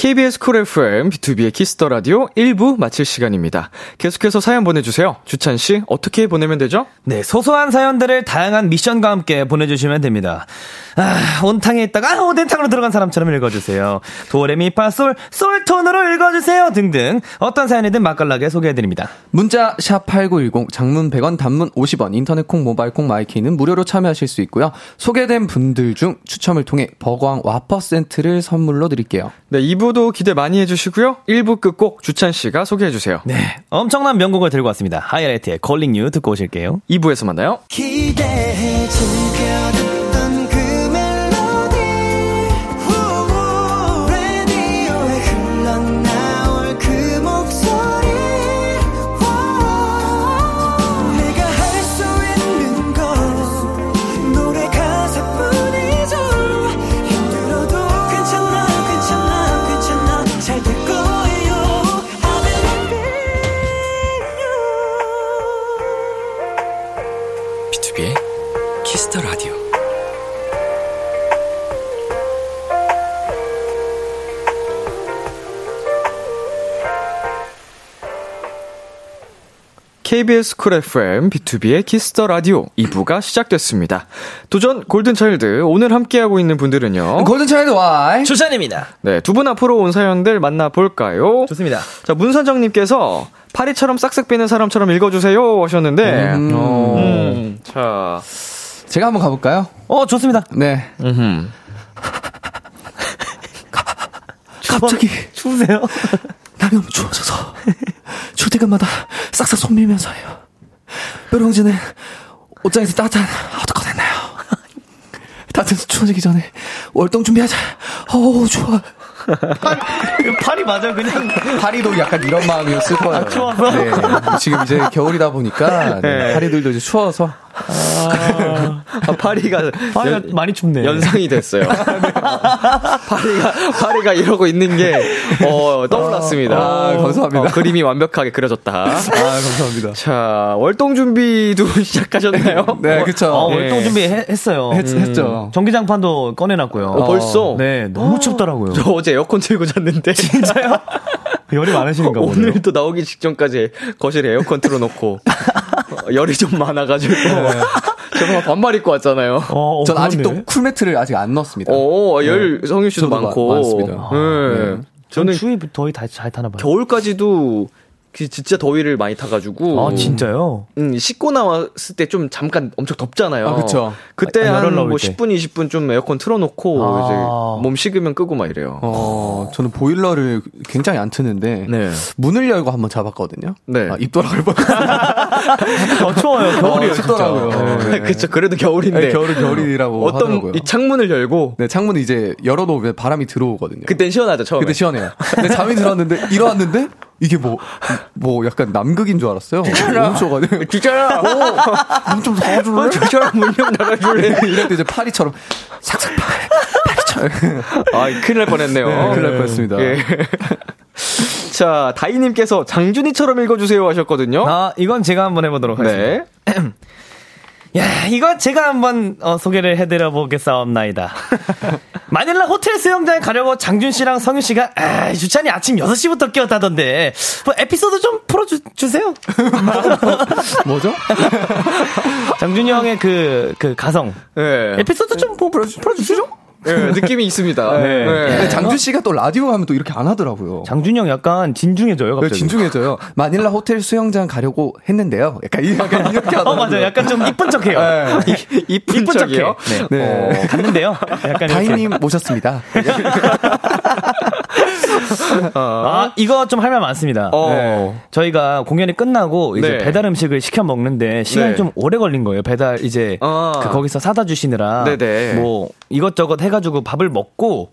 KBS Cool FM, 비투비의 Kiss the Radio 1부 마칠 시간입니다. 계속해서 사연 보내주세요. 주찬 씨, 어떻게 보내면 되죠? 네, 소소한 사연들을 다양한 미션과 함께 보내주시면 됩니다. 아, 온탕에 있다가, 아, 오뎅탕으로 들어간 사람처럼 읽어주세요. 도레미파솔, 솔톤으로 읽어주세요. 등등. 어떤 사연이든 맛깔나게 소개해드립니다. 문자 샵8910 장문 100원 단문 50원 인터넷 콩 모바일 콩 마이케이는 무료로 참여하실 수 있고요. 소개된 분들 중 추첨을 통해 버거왕 와퍼 세트를 선물로 드릴게요. 네, 2부 도 기대 많이 해주시고요. 1부 끝곡 주찬 씨가 소개해주세요. 네, 엄청난 명곡을 들고 왔습니다. 하이라이트의 Calling You 듣고 오실게요. 2부에서 만나요. 기대해 즐겨 KBS Cool FM 비투비의 Kiss the Radio 2부가 시작됐습니다. 도전 골든차일드 오늘 함께하고 있는 분들은요. 골든차일드 Y. 주찬입니다. 네, 두 분 앞으로 온 사연들 만나볼까요? 좋습니다. 자, 문선정님께서 파리처럼 싹싹 비는 사람처럼 읽어주세요 하셨는데, 음. 음, 자, 제가 한번 가볼까요? 어, 좋습니다. 네. 갑자기 추우세요? 날이 너무 추워져서 출퇴근마다 싹싹 손 밀면서 해요. 뾰롱지는 옷장에서 따뜻한 아우터컷 했나요? 따뜻해서 추워지기 전에 월동 준비하자. 어우 좋아. 팔이 맞아, 그냥. 파리도 약간 이런 마음이었을 거예요. 추워서? 네. 지금 이제 겨울이다 보니까 네, 파리들도 이제 추워서 아, 파리가, 파리가 연- 많이 춥네. 연상이 됐어요. [LAUGHS] 파리가, 파리가 이러고 있는 게, 어, 떠올랐습니다. 아, 감사합니다. 어, 그림이 완벽하게 그려졌다. 아 감사합니다. 자, 월동 준비도 [LAUGHS] 시작하셨나요? [LAUGHS] 네, 그쵸. 어, 네. 월동 준비했어요. 했, 했죠. 전기장판도 꺼내 놨고요. 어, 벌써? 네, 너무 춥더라고요. 저 어제 에어컨 틀고 잤는데. 진짜요? 열이 많으신가 보네요. 오늘도 나오기 직전까지 거실에 에어컨 틀어놓고 어, [LAUGHS] 열이 좀 많아가지고 [LAUGHS] 제가 반말 입고 왔잖아요. 어, 어, 전 아직도. 쿨매트를 아직 안 넣었습니다. 어, 열 성유 씨도 저도 마- 많고. 많 습니다. 네. 저는 저는 추위 더위 다 잘 타나 봐요. 겨울까지도 그 진짜 더위를 많이 타가지고. 아, 진짜요? 음, 씻고 나왔을 때 좀 잠깐 엄청 덥잖아요. 아, 그쵸. 그때 아, 열흘 한뭐 나올 때. 10분, 20분 좀 에어컨 틀어놓고 아. 이제 몸 식으면 끄고 막 이래요. 어, 저는 보일러를 굉장히 안 트는데 네. 문을 열고 한번 잡았거든요. 네. 아, 입 돌아갈 뻔했어요. [LAUGHS] 어, 추워요. 겨울이에요, 진짜. 춥더라고요. 네. 그쵸. 그래도 겨울인데. 네, 겨울은 겨울이라고 어떤 하더라고요. 이 창문을 열고 네, 창문을 이제 열어놓으면 바람이 들어오거든요. 그땐 시원하죠, 처음에. 그때 시원해요. 근데 잠이 들었는데 일어났는데 이게 뭐 뭐 약간 남극인 줄 알았어요. 너무 추워가지고. 주차야! 문좀 닫아줄래? 주차야, 문좀 닫아줄래? 이럴 때 이제 파리처럼 삭삭 파리처럼. 아, 큰일 날 뻔했네요. 네, 큰일 날 뻔했습니다. 예. [LAUGHS] 자, 다이님께서 장준이처럼 읽어주세요 하셨거든요. 아, 이건 제가 한번 해보도록 하겠습니다. 네. [CLEARS THROAT] 야, 이거 제가 한번 어, 소개를 해드려 보겠사옵나이다. [LAUGHS] 마닐라 호텔 수영장에 가려고 장준 씨랑 성윤 씨가 아, 주찬이 아침 6시부터 깨웠다던데 뭐 에피소드 좀 풀어주세요. [LAUGHS] 뭐죠? 장준이 형의 그, 그 가성. 네. 에피소드 좀 뭐, 풀어주시죠? 네, 느낌이 있습니다. 네. 근데 장준 씨가 또 라디오 하면 또 이렇게 안 하더라고요. 장준이 형 약간 진중해져요, 네, 갑자기. 진중해져요. 마닐라 호텔 수영장 가려고 했는데요. 약간, 이- 약간 이렇게 [LAUGHS] 어, 하더라고요. 맞아요. 약간 좀 이쁜 척 해요. [LAUGHS] 이쁜, 이쁜 척 척이요? 해요. 네. 네. 어, 갔는데요. 약간. 다희님 모셨습니다. [LAUGHS] 아, 이거 좀 할 말 많습니다. 어. 네. 저희가 공연이 끝나고 이제 네. 배달 음식을 시켜 먹는데 시간이 네. 좀 오래 걸린 거예요. 배달 이제 아. 그 거기서 사다 주시느라 네네. 뭐 이것저것 해 가지고 밥을 먹고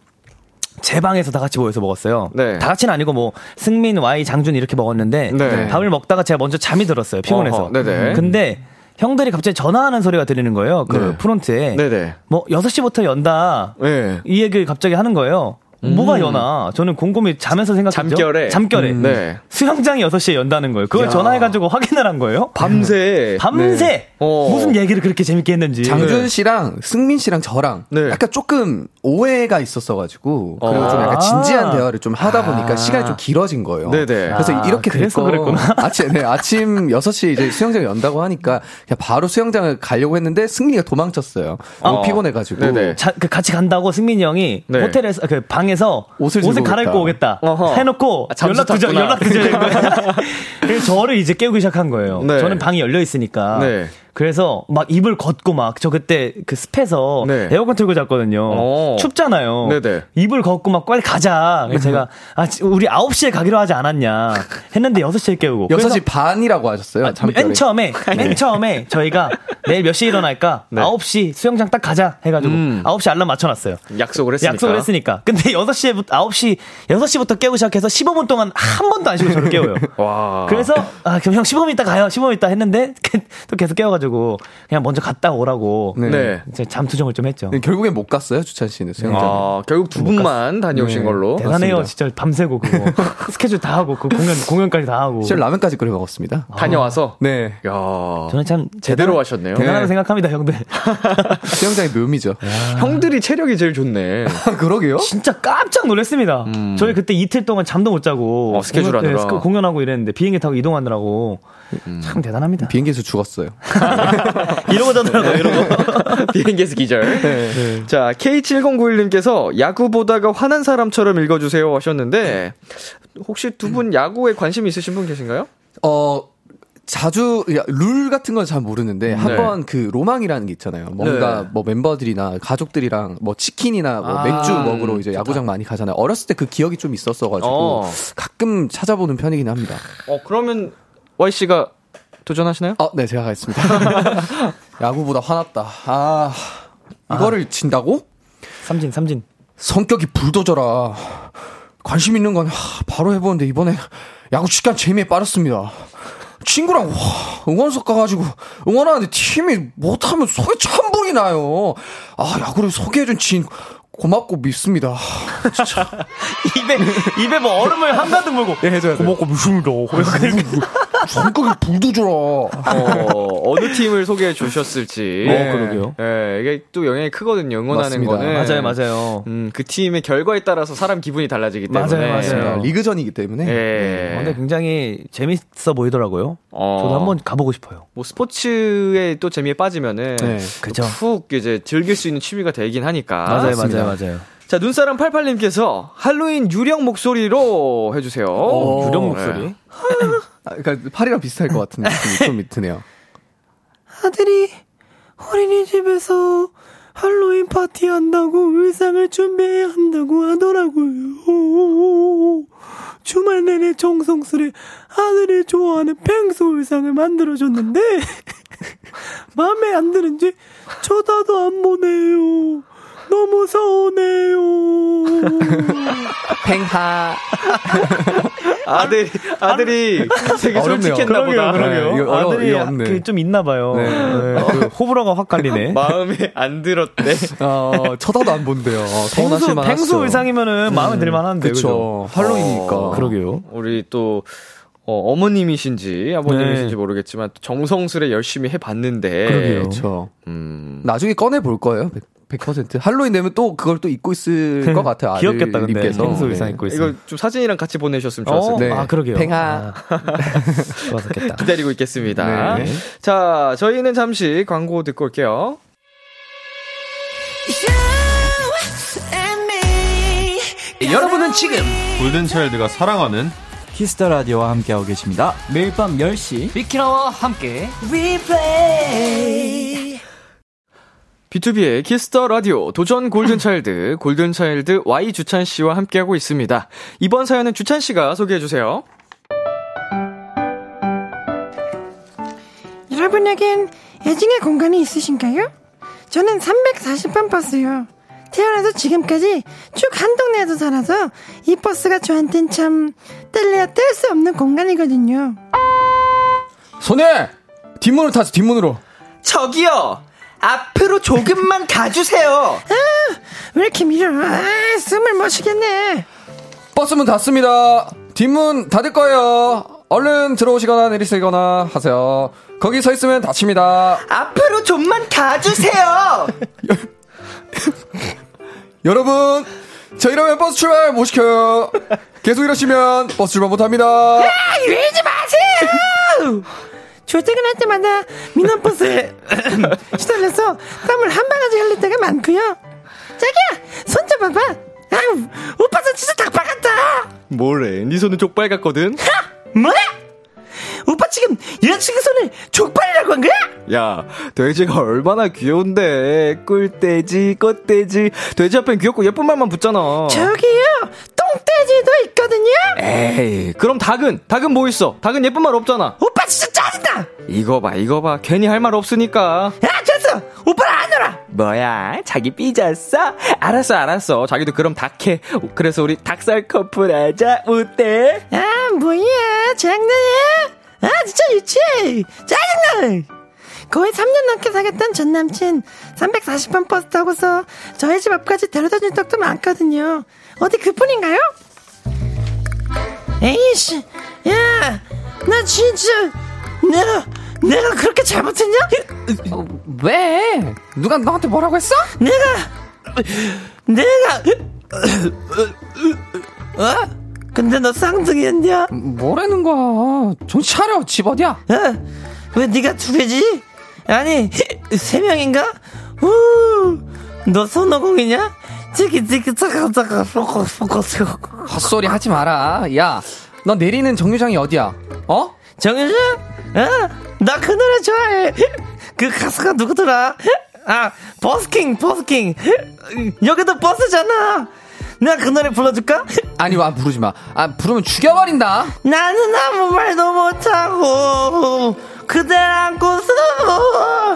제 방에서 다 같이 모여서 먹었어요. 네. 다 같이는 아니고 뭐 승민, 와이, 장준 이렇게 먹었는데 네. 밥을 먹다가 제가 먼저 잠이 들었어요. 피곤해서. 어허, 네네. 근데 형들이 갑자기 전화하는 소리가 들리는 거예요. 그 네. 프론트에. 네네. 뭐 6시부터 연다. 네. 이 얘기를 갑자기 하는 거예요. 뭐가 연하? 저는 곰곰이 자면서 생각했죠. 잠결에? 잠결에. 음. 네. 수영장이 6시에 연다는 거예요. 그걸 야. 전화해가지고 확인을 한 거예요. 밤새. 밤새 네. 어. 무슨 얘기를 그렇게 재밌게 했는지. 장준 씨랑 승민 씨랑 저랑 네. 약간 조금 오해가 있었어가지고 그리고 좀 아. 약간 진지한 대화를 좀 하다 보니까 아. 시간이 좀 길어진 거예요. 네네. 그래서 아, 이렇게 그래서 됐고 그랬구나. [LAUGHS] 아침 네, 아침 6시 이제 수영장 연다고 하니까 그냥 바로 수영장을 가려고 했는데 승민이가 도망쳤어요. 너무 어. 피곤해가지고. 네네. 자, 그 같이 간다고 승민이 형이 네. 호텔에서 그 방에서 옷을 옷을, 갈아입고 오겠다. 어허. 해놓고 아, 연락 탔구나. 연락 거야. [LAUGHS] 그래서 저를 이제 깨우기 시작한 거예요. 네. 저는 방이 열려 있으니까. 네. 그래서 막 이불 걷고 막 저 그때 그 습해서 네. 에어컨 틀고 잤거든요. 어. 춥잖아요. 네네. 이불 걷고 막 빨리 가자. 그래서 제가 아 지- 우리 9시에 가기로 하지 않았냐 했는데 6시에 깨우고. 6시 반이라고 하셨어요. 아. 맨 처음에 [LAUGHS] 맨 처음에 저희가 내일 몇 시에 일어날까? 네. 9시 수영장 딱 가자 해 가지고 음. 9시 알람 맞춰 놨어요. 약속을 했으니까. 약속을 했으니까. 근데 6시부터 9시 6시부터 깨우기 시작해서 15분 동안 한 번도 안 쉬고 저를 깨워요. [LAUGHS] 와. 그래서 아 그럼 형 15분 있다 가요. 15분 있다 했는데 [LAUGHS] 또 계속 깨워 가지고 해 가지고 그냥 먼저 갔다 오라고 네. 네. 이제 잠투정을 좀 했죠. 결국엔 못 갔어요, 주찬 씨는 수영장. 아, 결국 두 분만 다녀오신 네. 걸로. 대단해요, 맞습니다. 진짜 밤새고 그거 [LAUGHS] 스케줄 다 하고 그 공연 공연까지 다 하고. 실제 라면까지 끓여 먹었습니다. 다녀와서. 네. 야 저는 참 제대로 대단- 하셨네요. 대단하다고 네. 생각합니다, 형들. [LAUGHS] 수영장의 묘미죠. 형들이 체력이 제일 좋네. 그러게요. 진짜 깜짝 놀랐습니다. 저희 그때 이틀 동안 잠도 못 자고 어, 스케줄 공연 때 하느라. 스케- 공연하고 이랬는데 비행기 타고 이동하느라고 참 대단합니다. 비행기에서 죽었어요. [LAUGHS] 이러고 자더라고요, 이러고. [LAUGHS] 비행기에서 기절. 네. 자, K7091님께서 야구 보다가 화난 사람처럼 읽어주세요 하셨는데, 혹시 두 분 야구에 관심 있으신 분 계신가요? 어, 자주, 야, 룰 같은 건 잘 모르는데, 한번 그 로망이라는 게 있잖아요. 뭔가 네. 뭐 멤버들이나 가족들이랑 뭐 치킨이나 뭐 아, 맥주 먹으러 이제 야구장 많이 가잖아요. 어렸을 때 그 기억이 좀 있었어 가지고, 어. 가끔 찾아보는 편이긴 합니다. 어, 그러면 Y씨가 도전하시나요? 아, 네, 제가 가겠습니다. [LAUGHS] 야구보다 화났다. 아, 이거를 진다고? 삼진, 삼진. 성격이 불도저라. 관심 있는 건 하, 바로 해보는데 이번에 야구 시간 재미에 빠졌습니다. 친구랑 와, 응원석 가가지고 응원하는데 팀이 못하면 속에 천불이 나요. 아 야구를 소개해준 진 고맙고 밉습니다. [LAUGHS] 입에, 입에 뭐 얼음을 한가득 물고. 예, 해줘야 돼. 고맙고 밉습니다. 성격이 불도저라. 어, 어느 팀을 소개해 주셨을지. 네. 어, 그러게요. 예, 이게 또 영향이 크거든요. 응원하는 맞습니다. 거는. 맞아요, 맞아요. 음, 그 팀의 결과에 따라서 사람 기분이 달라지기 때문에. 맞아요, 맞아요. 리그전이기 때문에. 예. 어, 근데 굉장히 재밌어 보이더라고요. 어. 저도 한번 가보고 싶어요. 뭐 스포츠에 또 재미에 빠지면은 네. 그죠. 푹 이제 즐길 수 있는 취미가 되긴 하니까. 맞아요. 맞아요, 맞아요. 자, 눈사람 88님께서 할로윈 유령 목소리로 해주세요. 오, 유령 목소리. 아, 그러니까 팔이랑 비슷할 것 같은 느낌이 [LAUGHS] 좀 드네요. 아들이 어린이집에서 할로윈 파티 한다고 의상을 준비해야 한다고 하더라고요. 주말 내내 정성스레 아들이 좋아하는 펭수 의상을 만들어줬는데 [LAUGHS] 마음에 안 드는지 쳐다도 안 보네요. 너무 서운해요. [LAUGHS] 팽하. [LAUGHS] 아들이, 아들이 되게 어렵네요. 솔직했나 보다. 그러게요. 네, 이거 어려- 아들이 없네. 그 좀 있나 봐요. 네. 네, 그 호불호가 확 갈리네. [LAUGHS] 마음에 안 들었대. 어, 쳐다도 안 본대요. 어, 펭수, 만하죠. 펭수 의상이면 마음에 들 만한데. 그쵸. 할로윈이니까. 어, 그러게요. 우리 또, 어, 어머님이신지 아버님이신지 네. 모르겠지만 정성스레 열심히 해봤는데. 그러게요. 그렇죠. 음, 나중에 꺼내 볼 거예요. 100%. 100%. 할로윈 되면 또 그걸 또 입고 있을 것 같아요. 귀엽겠다, 근데. 네. 의상 입고 있으면. 이거 좀 사진이랑 같이 보내주셨으면 좋았을 어, 텐데. 네. 아, 그러게요. 팽아. 아, [LAUGHS] 좋았었겠다. 기다리고 있겠습니다. 네. 자, 저희는 잠시 광고 듣고 올게요. 여러분은 지금 골든차일드가 사랑하는 Kiss the Radio와 함께하고 계십니다. 매일 밤 10시 비키라와 함께 비투비의 Kiss the Radio 도전 골든차일드 골든차일드 Y 주찬 씨와 함께하고 있습니다. 이번 사연은 주찬 씨가 소개해 주세요. 여러분에겐 애증의 공간이 있으신가요? 저는 340번 버스요. 태어나서 지금까지 쭉 한 동네에서 살아서 이 버스가 저한텐 참 뗄래야 뗄 수 없는 공간이거든요. 손에 뒷문으로 타세요. 뒷문으로. 저기요 앞으로 조금만 가주세요 [LAUGHS] 왜 이렇게 밀어? 아, 숨을 못 쉬겠네. 버스문 닫습니다. 뒷문 닫을 거예요. 얼른 들어오시거나 내리시거나 하세요. 거기 서 있으면 닫힙니다. 앞으로 좀만 가주세요 [LAUGHS] 여러분, 저 이러면 버스 출발 못 시켜요. 계속 이러시면 버스 출발 못 합니다. 아, 이러지 마세요! [LAUGHS] 출퇴근할 때마다 민원버스에 [LAUGHS] 시달려서 땀을 한 바가지 흘릴 때가 많고요. 자기야, 손좀 봐봐. 아유, 오빠 손 진짜 닭발 같다. 뭐래? 네 손은 쪽빨 같거든. 뭐야? 오빠 지금 여자친구 손을 족발이라고 한 거야? 야, 돼지가 얼마나 귀여운데. 꿀돼지, 꽃돼지. 돼지 앞엔 귀엽고 예쁜 말만 붙잖아. 저기요, 똥돼지도 있거든요. 에이, 그럼 닭은? 닭은 뭐 있어? 닭은 예쁜 말 없잖아. 오빠 진짜 짜증나. 이거 봐, 이거 봐. 괜히 할 말 없으니까. 야, 됐어. 오빠랑 안 놀아. 뭐야? 자기 삐졌어? 알았어, 알았어. 자기도 그럼 닭해. 그래서 우리 닭살 커플 하자. 어때? 아, 뭐야, 장난이야? 아, 진짜 유치해. 짜증나. 거의 3년 넘게 사귀었던 전 남친 340번 버스 타고서 저희 집 앞까지 데려다 준 적도 많거든요. 어디 그뿐인가요? 에이씨, 야, 나 진짜 내가 내가 그렇게 잘못했냐? 어, 왜? 누가 너한테 뭐라고 했어? 내가 내가 어? 근데 너 쌍둥이였냐? 뭐라는 거야? 정신 차려. 집 어디야? 어? 왜 네가 두 개지? 아니 세 명인가? 우, 너 손오공이냐? 저기 저기 잠깐 잠깐 헛소리 하지 마라. 야, 너 내리는 정류장이 어디야? 어? 정유정? 어? 나 그 노래 좋아해. 그 가수가 누구더라? 아, 버스킹, 버스킹. 여기도 버스잖아. 내가 그 노래 불러줄까? 아니, 와, 부르지 마. 아, 부르면 죽여버린다. 나는 아무 말도 못하고, 그댈 안고서,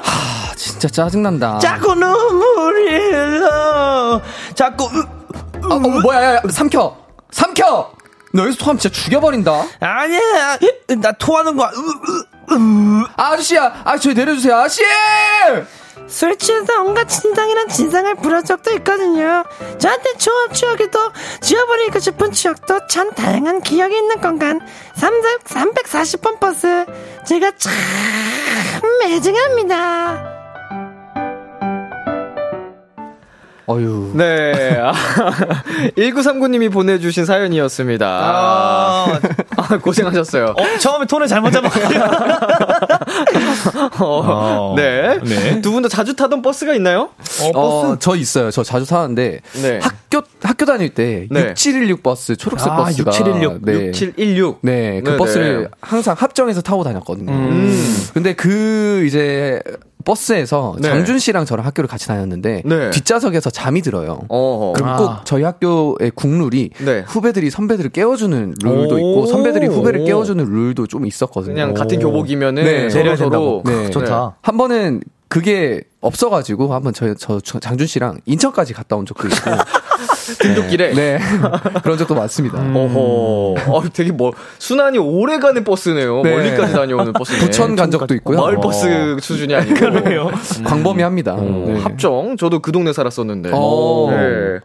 아, 진짜 짜증난다. 자꾸 눈물이 흘러. 자꾸, 아, 어, 뭐야, 야, 야, 삼켜! 삼켜! 너 여기서 토하면 진짜 죽여버린다. 아니야. 나 토하는 거야. 아, 아저씨야! 아, 저희 내려주세요, 아저씨! 술 취해서 온갖 진상이란 진상을 부른 적도 있거든요. 저한테 좋은 추억이도 지워버리고 싶은 추억도 참 다양한 기억이 있는 공간. 300, 340번 버스. 제가 참 애증합니다. 어휴. 네. [LAUGHS] 아, 1939님이 보내주신 사연이었습니다. 아, 아, 고생하셨어요. 어, 처음에 톤을 잘못 잡았거든요. [LAUGHS] 어, 네. 네. 두 분 다 자주 타던 버스가 있나요? 어, 저 있어요. 저 자주 타는데 네. 학교 학교 다닐 때 네. 6716 버스 초록색 아, 버스가 6716. 네. 6716. 네, 그 네네. 버스를 항상 합정에서 타고 다녔거든요. 음. 근데 그 이제 버스에서 네. 장준 씨랑 저랑 학교를 같이 다녔는데 네. 뒷좌석에서 잠이 들어요. 어허. 그럼 아. 꼭 저희 학교의 국룰이 네. 후배들이 선배들을 깨워주는 룰도 오. 있고 선배들이 후배를 깨워주는 룰도 좀 있었거든요. 그냥 같은 교복이면은 네. 서로 서로. 네. 좋다. 한 번은 그게 없어가지고 한번 저, 저, 저 장준 씨랑 인천까지 갔다 온 적도 있고 [LAUGHS] 등굣길에. 네 그런 적도 많습니다. 어허. 어, 되게 뭐 순환이 오래 가는 버스네요. 네. 멀리까지 다녀오는 버스네. 부천 간 적도 있고요. 마을 어. 버스 수준이 아니고. 그러네요. 광범위합니다. 어, 네. 합정. 저도 그 동네 살았었는데. 오. 네.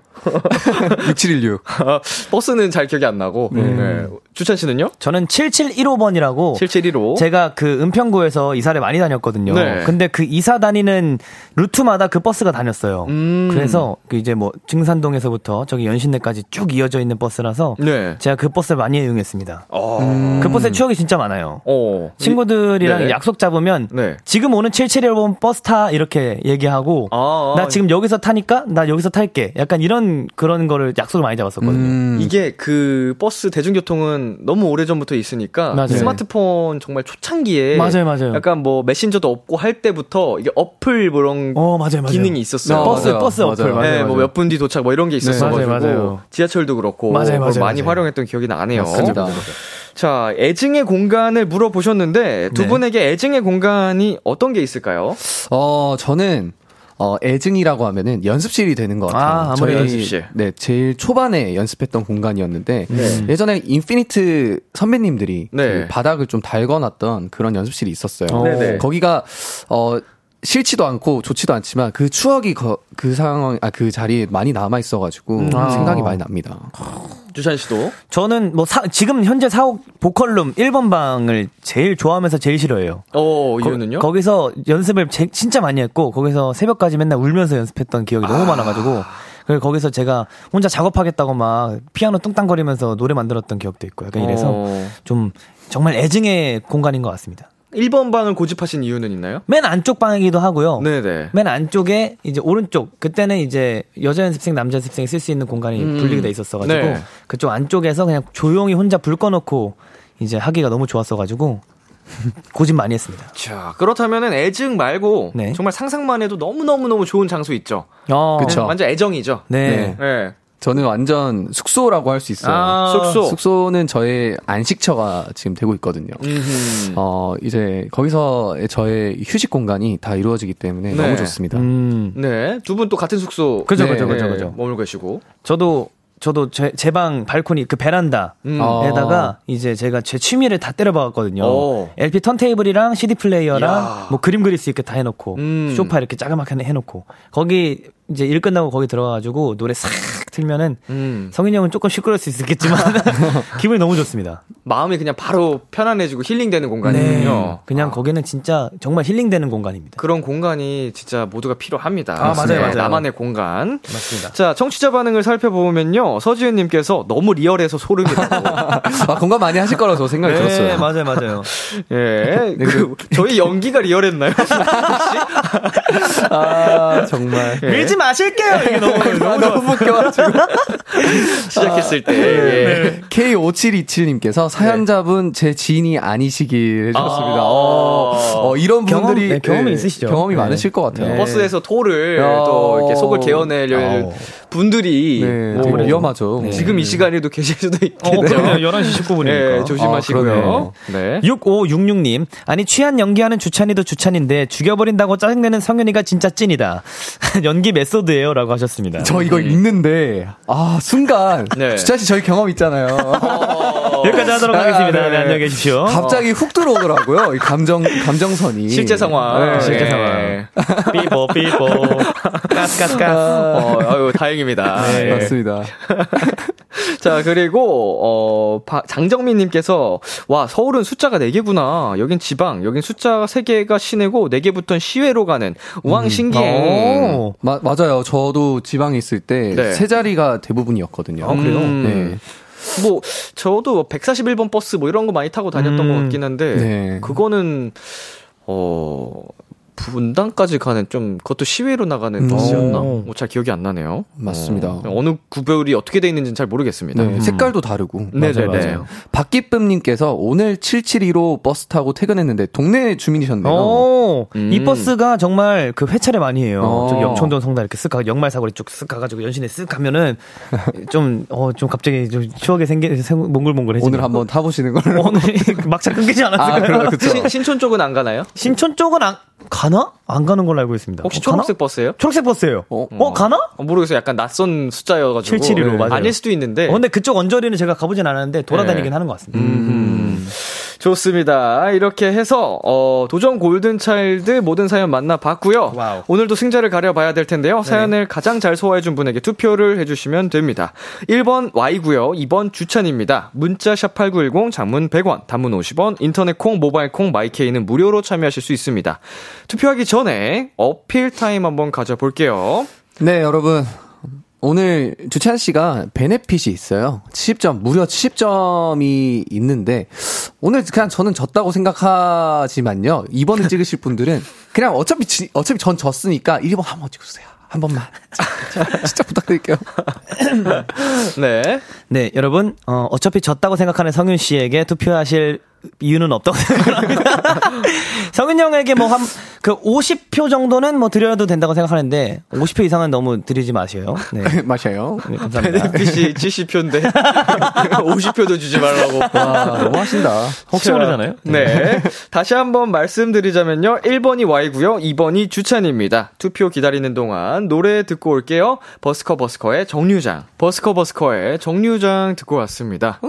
6716. [LAUGHS] 아, 버스는 잘 기억이 안 나고. 네. 주찬 씨는요? 저는 7715번이라고 7715. 제가 그 은평구에서 이사를 많이 다녔거든요. 네. 근데 그 이사 다니는 루트마다 그 버스가 다녔어요. 음. 그래서 그 이제 뭐 증산동에서부터 저기 연신내까지 쭉 이어져 있는 버스라서 네. 제가 그 버스를 많이 이용했습니다. 어. 그 버스에 추억이 진짜 많아요. 어. 친구들이랑 네. 약속 잡으면 네. 지금 오는 7715번 버스 타 이렇게 얘기하고 아, 아. 나 지금 여기서 타니까 나 여기서 탈게. 약간 이런 그런 거를 약속을 많이 잡았었거든요. 음. 이게 그 버스 대중교통은 너무 오래 전부터 있으니까 맞아요. 스마트폰 정말 초창기에 맞아요, 맞아요. 약간 뭐 메신저도 없고 할 때부터 이게 어플 뭐 이런 어, 맞아요, 맞아요. 기능이 있었어요. 어, 버스 맞아요. 버스 어플 맞아요. 맞아요. 네, 뭐 몇 분 뒤 도착 뭐 이런 게 있었어가지고 맞아요, 맞아요. 지하철도 그렇고 맞아요, 맞아요, 많이. 활용했던 기억이 나네요. 맞습니다. 자, 애증의 공간을 물어보셨는데 두 네. 분에게 애증의 공간이 어떤 게 있을까요? 어, 저는 어, 애증이라고 하면은 연습실이 되는 것 같아요. 아, 저희, 연습실. 네, 제일 초반에 연습했던 공간이었는데 네. 예전에 인피니트 선배님들이 네. 그 바닥을 좀 달궈놨던 그런 연습실이 있었어요. 네네. 거기가 어 싫지도 않고 좋지도 않지만 그 추억이 거- 그 상황 아 그 자리에 많이 남아 있어가지고 아. 생각이 많이 납니다. 주찬 씨도 저는 뭐 사- 지금 현재 사옥 보컬룸 1번 방을 제일 좋아하면서 제일 싫어해요. 어 이유는요? 거, 기서 연습을 제- 진짜 많이 했고 거기서 새벽까지 맨날 울면서 연습했던 기억이 너무 많아 가지고 그래서 거기서 제가 혼자 작업하겠다고 막 피아노 뚱땅거리면서 노래 만들었던 기억도 있고 약간 이래서 어, 좀 정말 애증의 공간인 것 같습니다. 1번 방을 고집하신 이유는 있나요? 맨 안쪽 방이기도 하고요. 네네. 맨 안쪽에 이제 오른쪽 그때는 이제 여자 연습생 남자 연습생이 쓸 수 있는 공간이 음. 분리가 돼 있었어가지고 네. 그쪽 안쪽에서 그냥 조용히 혼자 불 꺼놓고 이제 하기가 너무 좋았어가지고 [LAUGHS] 고집 많이 했습니다. 자, 그렇다면은 애증 말고 네. 정말 상상만 해도 너무 너무 너무 좋은 장소 있죠. 어, 그쵸. 완전 애정이죠. 네. 네. 저는 완전 숙소라고 할 수 있어요. 아, 숙소. 숙소는 저의 안식처가 지금 되고 있거든요. 음흠. 어, 이제 거기서 저의 휴식 공간이 다 이루어지기 때문에 네. 너무 좋습니다. 음, 네. 두 분 또 같은 숙소. 그죠, 네. 그죠, 그죠, 네. 그죠. 머물고 계시고. 저도 저도 제방 발코니 그 베란다에다가 음. 아. 이제 제가 제 취미를 다 때려박았거든요. 오. LP 턴테이블이랑 CD 플레이어랑 야. 뭐 그림 그릴 수 있게 다 해놓고 음. 소파 이렇게 자그맣게 해놓고 거기 이제 일 끝나고 거기 들어가가지고 노래 싹 틀면은 음. 성인이 형은 조금 시끄러울 수 있겠지만 [LAUGHS] [LAUGHS] 기분이 너무 좋습니다. 마음이 그냥 바로 편안해지고 힐링되는 공간이군요. 네. 그냥 거기는 진짜 정말 힐링되는 공간입니다. 그런 공간이 진짜 모두가 필요합니다. 아, 맞아요, 맞아요. 나만의 공간. 맞습니다. 자, 청취자 반응을 살펴보면요. 서지은님께서 너무 리얼해서 소름이라고. [LAUGHS] 아, 공감 많이 하실 거라서 생각이 네, 들었어요. 맞아요, 맞아요. 예. 그, 저희 연기가 리얼했나요? 아, 정말. 예. 마실게요. 이게 너무 [LAUGHS] 아, 너무 웃겨가지고. 시작했을 때. 네. 예. K5727님께서 사연자분 제 지인이 아니시길 해주셨습니다. 아. 어, 어, 이런 경험, 분들이 네, 경험이 예, 있으시죠. 경험이 네. 많으실 것 같아요. 네. 버스에서 토를 야. 또 이렇게 속을 아우. 분들이 네, 뭐 되게 위험하죠. 네. 지금 이 시간에도 계실 수도 어, 있겠죠. 그럼요. 11시 19분이니까. 네, 조심하시고요. 네. 6566님. 아니, 취한 연기하는 주찬이도 주찬인데 죽여버린다고 짜증내는 성현이가 진짜 찐이다. [LAUGHS] 연기 메소드예요 라고 하셨습니다. 저 이거 읽는데, 아, 순간, 네. 주찬 씨 저희 경험 있잖아요. [LAUGHS] 여기까지 하도록 아, 하겠습니다. 네. 네, 안녕히 계십시오. 갑자기 훅 들어오더라고요. 이 감정, 감정선이. 실제 상황. 네. 실제 네. 상황. 삐뽀, 삐뽀. 가스가스가스. 어, 아유, 다행입니다. 네. 예. 맞습니다. [LAUGHS] 자, 그리고, 어, 바- 장정민님께서, 와, 서울은 숫자가 4 개구나. 여긴 지방, 여긴 숫자가 3개가 시내고, 4 개부터는 시외로 가는, 우왕 신기행. 오. 마, 맞아요. 저도 지방에 있을 때, 네. 세 자리가 대부분이었거든요. 아, 그래요? 음. 네. 뭐, 저도 141번 버스 뭐 이런 거 많이 타고 다녔던 음. 것 같긴 한데, 네. 그거는, 어, 분당까지 가는 좀, 그것도 시외로 나가는 음. 버스였나? 오. 뭐잘 기억이 안 나네요. 맞습니다. 어, 어느 구별이 어떻게 돼 있는지는 잘 모르겠습니다. 네, 색깔도 다르고. 네네네. 맞아요, 맞아요. 박기쁨님께서 오늘 772로 버스 타고 퇴근했는데 동네 주민이셨네요. 오, 음. 이 버스가 정말 그 회차를 많이 해요. 어. 저 영천동 성당 이렇게 쓱 가, 역말 사거리 쭉 쓱 가가지고 연신내 쓱 가면은 [LAUGHS] 좀, 어, 좀 갑자기 좀 추억에 생기, 생- 몽글몽글해지네요. 오늘 한번 타보시는 걸로. 오늘 [LAUGHS] 막차 끊기지 아, 않았을까요? 신, 신촌 쪽은 안 가나요? 신촌 쪽은 안, 가나? 안 가는 걸로 알고 있습니다. 혹시 어? 초록색 버스예요? 초록색 버스예요. 어? 어, 가나? 어, 모르겠어요. 약간 낯선 숫자여가지고. 772로 네. 맞아요. 아닐 수도 있는데. 어, 근데 그쪽 언저리는 제가 가보진 않았는데 돌아다니긴 네. 하는 것 같습니다. 음. 좋습니다. 이렇게 해서 어, 도전 골든 차일드 모든 사연 만나봤고요. Wow. 오늘도 승자를 가려봐야 될 텐데요. 사연을 가장 잘 소화해준 분에게 투표를 해주시면 됩니다. 1번 Y고요. 2번 주찬입니다. 문자 샵 8910 장문 100원, 단문 50원, 인터넷 콩, 모바일 콩, 마이케이는 무료로 참여하실 수 있습니다. 투표하기 전에 어필 타임 한번 가져볼게요. 네, 여러분. 오늘 주찬 씨가 benefit이 있어요. 70점, 무려 70점이 있는데, 오늘 그냥 저는 졌다고 생각하지만요. 2번을 [LAUGHS] 찍으실 분들은 그냥 어차피, 지- 어차피 전 졌으니까 1번 한번 찍어주세요. 한 번만. [LAUGHS] 진짜 부탁드릴게요. 네. 네, 여러분, 어, 어차피 졌다고 생각하는 성윤 씨에게 투표하실 이유는 없다고 생각합니다. [LAUGHS] 성윤 형에게 뭐 한, 그 50표 정도는 뭐 드려도 된다고 생각하는데, 50표 이상은 너무 드리지 마세요. 네. [LAUGHS] 마셔요. 네, 감사합니다. 베네핏이 [LAUGHS] 70표인데 50표도 주지 말라고. 와, 너무 하신다. 혹시 자, 모르잖아요. 네. 다시 한번 말씀드리자면요. 1번이 Y고요. 2번이 주찬입니다. 투표 기다리는 동안 노래 듣고 올게요. 버스커 버스커의 정류장. 버스커 버스커의 정류장 듣고 왔습니다.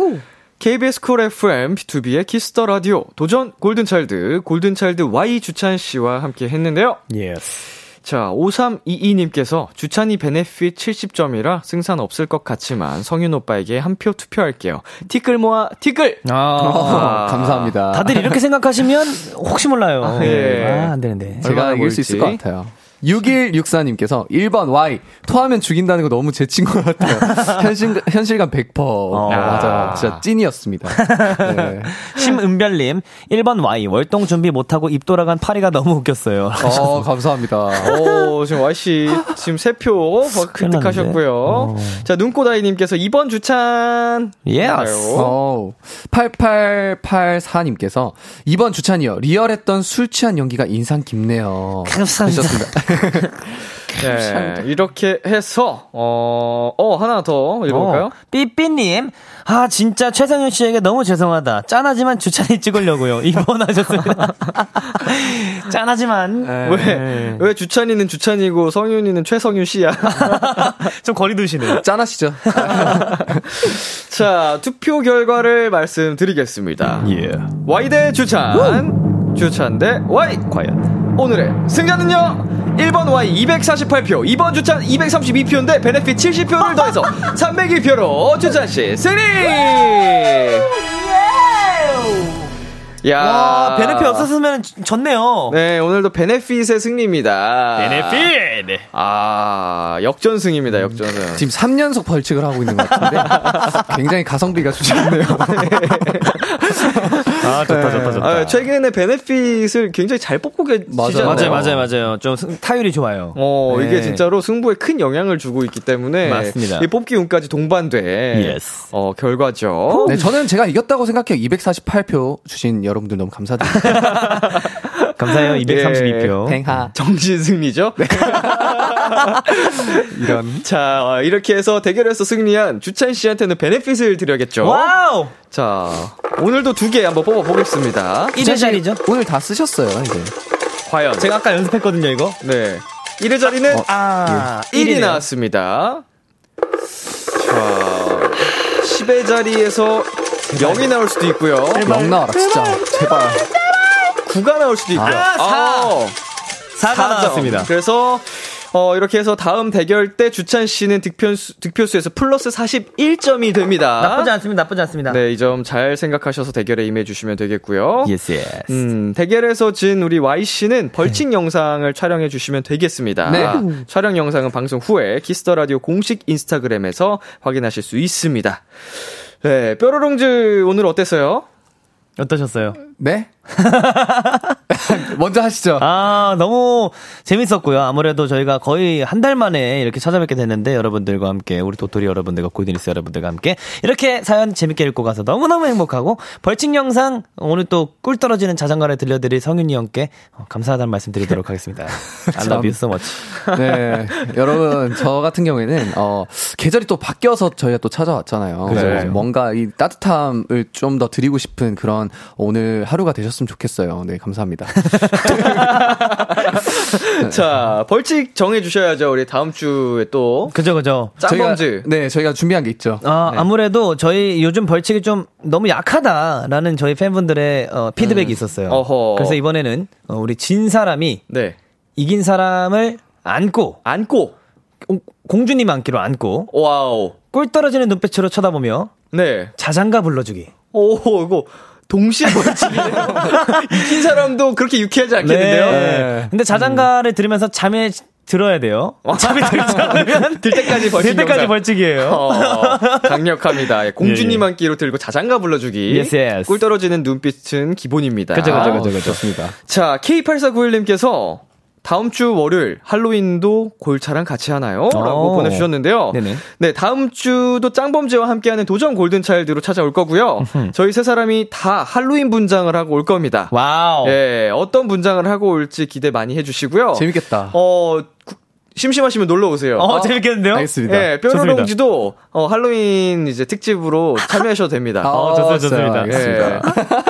KBS 쿨 FM B2B의 키스터 라디오 도전 골든차일드 골든차일드 Y 주찬 씨와 함께 했는데요. Yes. 자, 5322님께서 주찬이 benefit 70점이라 승산 없을 것 같지만 성윤 오빠에게 한 표 투표할게요. 티끌 모아 티끌! 아. 어, 감사합니다. 다들 이렇게 생각하시면 혹시 몰라요. 아, 예. 아, 안 되는데. 제가 이길 수 있을 것? 같아요. 6164님께서 1번 Y 토하면 죽인다는 거 너무 찐친 것 같아요. [LAUGHS] 현실, 현실감 100%. 맞아요. 진짜 찐이었습니다. [LAUGHS] 네. 심은별 님, 1번 Y, 월동 준비 못 하고 입 돌아간 파리가 너무 웃겼어요. 어, 감사합니다. 오, 지금 Y씨, 지금 3표 큰일 획득하셨고요. 어. 자, 눈꼬다이 님께서 2번 주찬. Yes. 어, 8884님께서 2번 주찬이요. 리얼했던 술 취한 연기가 인상 깊네요. 감사합니다. 하셨습니다. [LAUGHS] 네, 이렇게 해서, 어, 어, 하나 더 읽어볼까요? 어, 삐삐님, 아, 진짜 최성현 씨에게 너무 죄송하다. 짠하지만 주찬이 찍으려고요. 2번 하셨습니다. [LAUGHS] 짠하지만. 왜, 왜 주찬이는 주찬이고 성윤이는 최성윤 씨야? [LAUGHS] 좀 거리 두시네요. 짠하시죠? 자, 투표 결과를 말씀드리겠습니다. 예. Y 대 주찬, 주찬 대 Y. 과연. 오늘의 승자는요? 1번 Y 248표, 2번 주찬 232표인데 베네핏 70표를 더해서 [LAUGHS] 302표로 주찬씨 승리! 야 와, 베네핏 없었으면 졌네요. 네, 오늘도 베네핏의 승리입니다. 베네핏! 아, 역전승입니다, 역전승. 지금 3연속 벌칙을 하고 있는 것 같은데 [LAUGHS] 굉장히 가성비가 좋지 않네요. 아, 좋다, 좋다, 좋다. 아, 최근에 베네핏을 굉장히 잘 뽑고 계시잖아요. 맞아요, 맞아요, 맞아요. 좀 승- 타율이 좋아요. 어, 네. 이게 진짜로 승부에 큰 영향을 주고 있기 때문에 맞습니다. 이 뽑기 운까지 동반된 Yes. 어, 결과죠. 네, 저는 제가 이겼다고 생각해요. 248표 주신 여러분 들 너무 감사드립니다. [LAUGHS] 감사해요. 232표. 팽하. 정신 승리죠? 네. [LAUGHS] 이런. 자, 어, 이렇게 해서 대결에서 승리한 주찬 씨한테는 benefit을 드려야겠죠. Wow! 자, 오늘도 두 개 한번 뽑아 보겠습니다. 1의 자리죠? 오늘 다 쓰셨어요, 이제. 과연 제가 아까 연습했거든요, 이거. 네. 1의 자리는 아, 1이 나왔습니다. 자, 10의 자리에서 0이 나올 수도 있고요. 영 나와라, 진짜. 제발. 9가 나올 수도 있고요. 아, 사. 4가 점. 나왔습니다. 그래서 어, 이렇게 해서 다음 대결 때 주찬 씨는 득표수, 득표수에서 플러스 41점이 됩니다. 나쁘지 않습니다, 나쁘지 않습니다. 네, 이 점 잘 생각하셔서 대결에 임해 주시면 되겠고요. Yes, yes. 음, 대결에서 진 우리 Y 씨는 벌칙 영상을 촬영해 주시면 되겠습니다. 네. 촬영 영상은 방송 후에 Kiss the Radio 공식 인스타그램에서 확인하실 수 있습니다. 네, 뾰로롱즈 오늘 어땠어요? 어떠셨어요? 네? [LAUGHS] 먼저 하시죠. 아, 너무 재밌었고요. 아무래도 저희가 거의 한 달 만에 이렇게 찾아뵙게 됐는데 여러분들과 함께 우리 도토리 여러분들과 골드니스 여러분들과 함께 이렇게 사연 재밌게 읽고 가서 너무너무 행복하고 벌칙 영상 오늘 또 꿀 떨어지는 자장가를 들려드릴 성윤이 형께 어, 감사하다는 말씀 드리도록 하겠습니다. [LAUGHS] I love you so much. 네. 여러분, 저 같은 경우에는, 어, 계절이 또 바뀌어서 저희가 또 찾아왔잖아요. 그래서 그죠. 뭔가 이 따뜻함을 좀 더 드리고 싶은 그런 오늘 하루가 되셨으면 좋겠어요. 네, 감사합니다. [LAUGHS] 자, 벌칙 정해 주셔야죠. 우리 다음 주에 또 그죠, 그죠. 짱범즈. 저희가, 네, 저희가 준비한 게 있죠. 아, 아무래도 저희 요즘 벌칙이 좀 너무 약하다라는 저희 팬분들의 어, 피드백이 있었어요. 어허. 그래서 이번에는 어, 우리 진 사람이 네. 이긴 사람을 안고 안고 공- 공주님 안기로 안고 Wow. 꿀 떨어지는 눈빛으로 쳐다보며 네. 자장가 불러주기. 오, 이거 동시에 벌칙이네요. 이긴 [LAUGHS] 사람도 그렇게 유쾌하지 않겠는데요? 네. 근데 자장가를 들으면서 잠에 들어야 돼요. 잠이 들지 [LAUGHS] 않으면 들 때까지 벌칙 들 때까지. 벌칙이에요. 어, 강력합니다. 예, 공주님 안기로 들고 자장가 불러주기. Yes, yes. 꿀 떨어지는 눈빛은 기본입니다. 그죠, 그죠, 그죠, 그죠. 좋습니다. 자, K8491님께서 다음 주 월요일 할로윈도 골차랑 같이 하나요? 라고 오. 보내주셨는데요. 네네. 네, 다음 주도 짱범죄와 함께하는 도전 골든차일드로 찾아올 거고요. 저희 세 사람이 다 할로윈 분장을 하고 올 겁니다. Wow. 예, 어떤 분장을 하고 올지 기대 많이 해주시고요. 재밌겠다. 어, 구- 심심하시면 놀러 오세요. 어, 재밌겠는데요? 알겠습니다. 예, 뾰로롱즈도 어, 할로윈 이제 특집으로 참여하셔도 됩니다. 아, 어, 좋습니다, 좋습니다. 예.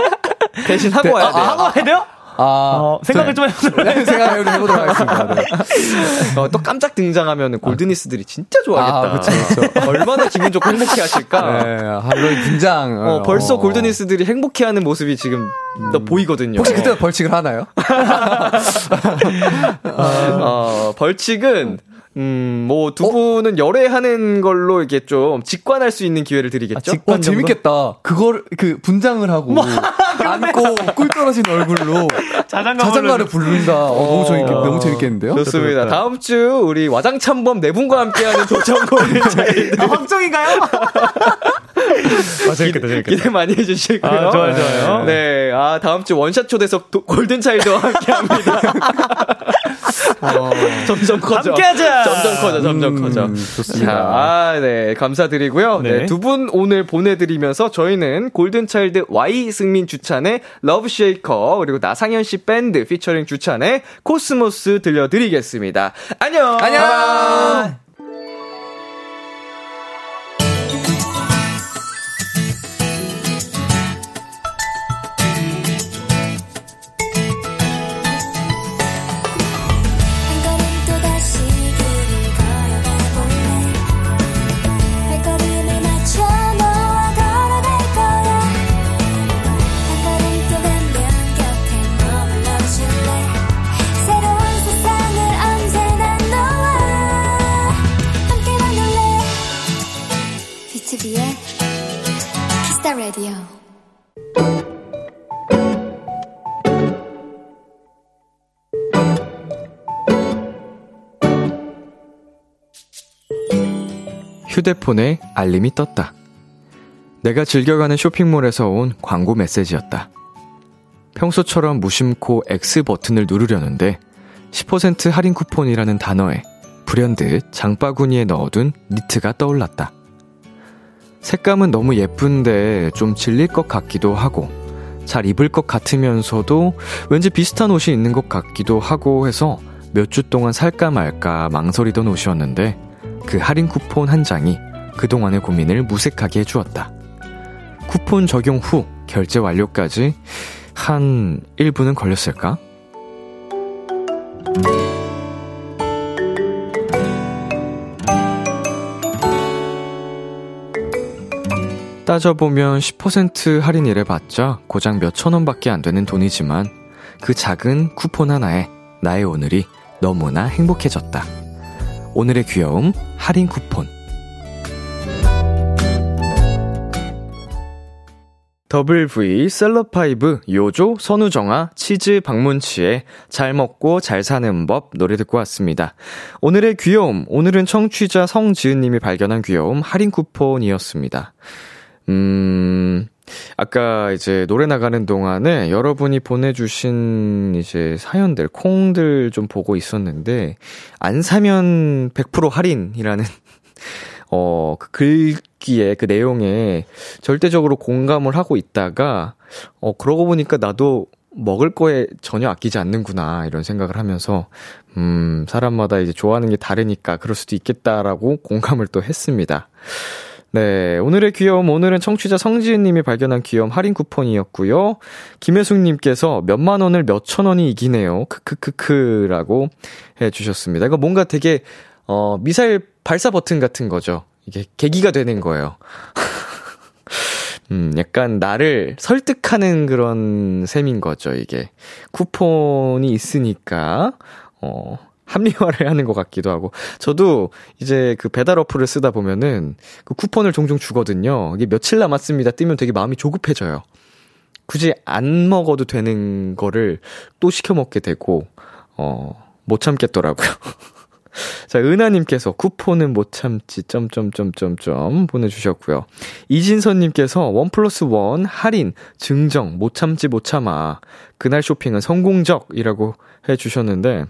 [LAUGHS] 대신 하고 와야 돼요. 하고 해야 돼요? 아, 어, 생각을 좀 해보도록 네, 생각을 해보도록 하겠습니다. 네. 어, 또 깜짝 등장하면 골드니스들이 진짜 좋아하겠다. 아, 그쵸, 얼마나 기분 좋고 행복해 하실까. 네, 할로윈 분장. 어, 벌써 어. 골드니스들이 행복해 하는 모습이 지금 또 보이거든요. 혹시 그때 벌칙을 하나요? [LAUGHS] 어, 벌칙은 음, 뭐 두 분은 열애하는 걸로 이렇게 좀 직관할 수 있는 기회를 드리겠죠? 직- 와, 정도? 재밌겠다. 그걸, 그, 분장을 하고, 안고, 꿀 떨어진 얼굴로, [LAUGHS] 자장가 자장가를 부른다. 어, 너무, 재밌겠, 너무 재밌겠는데요? 좋습니다. 다음 주 우리 와장참범 네 분과 함께하는 도전 골든 차일드. 아, 확정인가요? 아, 재밌겠다, 재밌겠다. 기대 많이 해주시고요. 아, 좋아요, 좋아요. 네, 아, 다음 주 원샷 초대석 도- 골든차일드와 함께 합니다. [LAUGHS] 어, 점점 커져. 함께하자! 점점 커져, 점점 커져. 좋습니다. 자, 아, 네, 감사드리고요. 네, 네. 두 분 오늘 보내드리면서 저희는 골든차일드 Y 승민 주찬의 Love Shaker, 그리고 나상현 씨 밴드 피처링 주찬의 코스모스 들려드리겠습니다. 안녕! 안녕! 휴대폰에 알림이 떴다. 내가 즐겨가는 쇼핑몰에서 온 광고 메시지였다. 평소처럼 무심코 X 버튼을 누르려는데 10% 할인 쿠폰이라는 단어에 불현듯 장바구니에 넣어둔 니트가 떠올랐다. 색감은 너무 예쁜데 좀 질릴 것 같기도 하고 잘 입을 것 같으면서도 왠지 비슷한 옷이 있는 것 같기도 하고 해서 몇 주 동안 살까 말까 망설이던 옷이었는데 그 할인 쿠폰 한 장이 그동안의 고민을 무색하게 해주었다. 쿠폰 적용 후 결제 완료까지 한 1분은 걸렸을까? 따져보면 10% 할인이래 봤자 고작 몇천 원밖에 안 되는 돈이지만 그 작은 쿠폰 하나에 나의 오늘이 너무나 행복해졌다. 오늘의 귀여움 할인 쿠폰 더블V 셀럽파이브 요조 선우정아 치즈 박문치의 잘 먹고 잘 사는 법 노래 듣고 왔습니다. 오늘의 귀여움 오늘은 청취자 성지은님이 발견한 귀여움 할인 쿠폰이었습니다. 음 아까 이제 노래 나가는 동안에 여러분이 보내주신 이제 사연들 콩들 좀 보고 있었는데 안 사면 100% 할인이라는 [LAUGHS] 어, 그 글귀에, 그 내용에 절대적으로 공감을 하고 있다가, 어, 그러고 보니까 나도 먹을 거에 전혀 아끼지 않는구나, 이런 생각을 하면서, 음, 사람마다 이제 좋아하는 게 다르니까 그럴 수도 있겠다라고 공감을 또 했습니다. 네, 오늘의 귀여움, 오늘은 청취자 성지은 님이 발견한 귀여움 할인 쿠폰이었고요. 김혜숙 님께서 몇만 원을 몇천 원이 이기네요. 크크크크라고 해 주셨습니다. 이거 뭔가 되게, 어, 미사일 발사 버튼 같은 거죠. 이게 계기가 되는 거예요. [LAUGHS] 음, 약간 나를 설득하는 그런 셈인 거죠, 이게. 쿠폰이 있으니까, 어, 합리화를 하는 것 같기도 하고. 저도 이제 그 배달 어플을 쓰다 보면은 그 쿠폰을 종종 주거든요. 이게 며칠 남았습니다. 뜨면 되게 마음이 조급해져요. 굳이 안 먹어도 되는 거를 또 시켜 먹게 되고, 어, 못 참겠더라고요. [LAUGHS] 자, 은하님께서 쿠폰은 못 참지, 점점점점점 보내주셨고요. 이진선님께서 원 플러스 원 할인, 증정, 못 참지 못 참아. 그날 쇼핑은 성공적이라고 해주셨는데,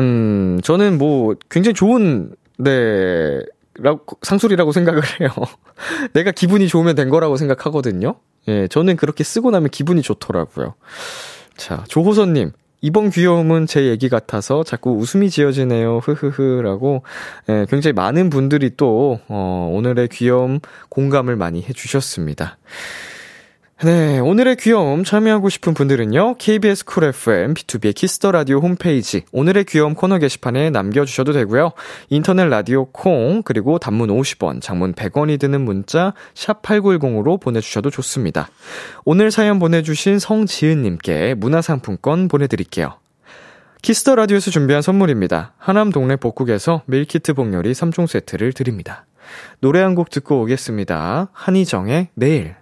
음, 저는 뭐 굉장히 좋은, 네, 라고, 상술이라고 생각을 해요. [LAUGHS] 내가 기분이 좋으면 된 거라고 생각하거든요. 예, 저는 그렇게 쓰고 나면 기분이 좋더라고요. 자, 조호선님. 이번 귀여움은 제 얘기 같아서 자꾸 웃음이 지어지네요. 흐흐흐라고 예, 굉장히 많은 분들이 또 어, 오늘의 귀여움 공감을 많이 해주셨습니다. 네, 오늘의 귀여움 참여하고 싶은 분들은요, KBS Cool FM, B2B의 키스터 라디오 홈페이지, 오늘의 귀여움 코너 게시판에 남겨주셔도 되고요. 인터넷 라디오 콩, 그리고 단문 50원, 장문 100원이 드는 문자, 샵8910으로 보내주셔도 좋습니다. 오늘 사연 보내주신 성지은님께 문화상품권 보내드릴게요. Kiss the Radio에서 준비한 선물입니다. 하남 동네 복국에서 밀키트 복요리 3종 세트를 드립니다. 노래 한 곡 듣고 오겠습니다. 한희정의 내일.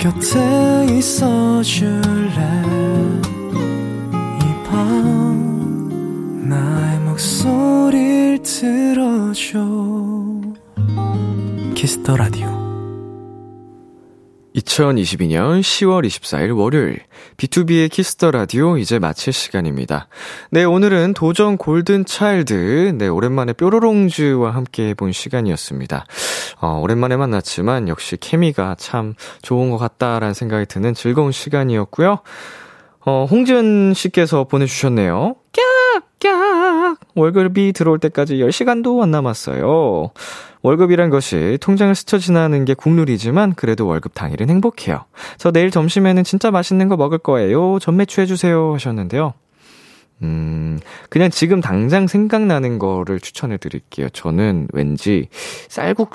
곁에 있어 줄래? 이 밤 나의 목소리를 들어줘. Kiss the Radio 2022년 10월 24일 월요일 B2B의 키스터 라디오 이제 마칠 시간입니다. 네, 오늘은 도전 Golden Child 네, 오랜만에 뾰로롱즈와 함께 해본 시간이었습니다. 어, 오랜만에 만났지만 역시 케미가 참 좋은 것 같다라는 생각이 드는 즐거운 시간이었고요. 어, 홍지은 씨께서 보내 주셨네요. 깍 깍 월급이 들어올 때까지 10시간도 안 남았어요. 월급이란 것이 통장을 스쳐 지나는 게 국룰이지만 그래도 월급 당일은 행복해요. 저 내일 점심에는 진짜 맛있는 거 먹을 거예요. 전매추 해주세요 하셨는데요. 음, 그냥 지금 당장 생각나는 거를 추천해 드릴게요. 저는 왠지 쌀국수가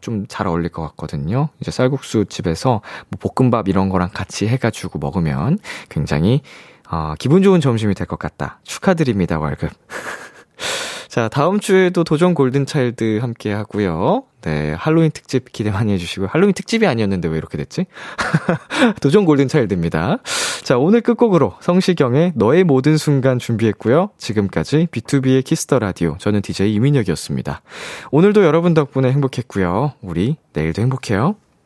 좀 잘 어울릴 것 같거든요. 이제 쌀국수 집에서 뭐 볶음밥 이런 거랑 같이 해가지고 먹으면 굉장히, 어, 기분 좋은 점심이 될 것 같다. 축하드립니다, 월급. [LAUGHS] 자, 다음 주에도 도전 Golden Child 함께 하고요. 네, 할로윈 특집 기대 많이 해주시고, 할로윈 특집이 아니었는데 왜 이렇게 됐지? [LAUGHS] 도전 Golden Child입니다. 자, 오늘 끝곡으로 성시경의 너의 모든 순간 준비했고요. 지금까지 B2B의 키스터 라디오. 저는 DJ 이민혁이었습니다. 오늘도 여러분 덕분에 행복했고요. 우리 내일도 행복해요.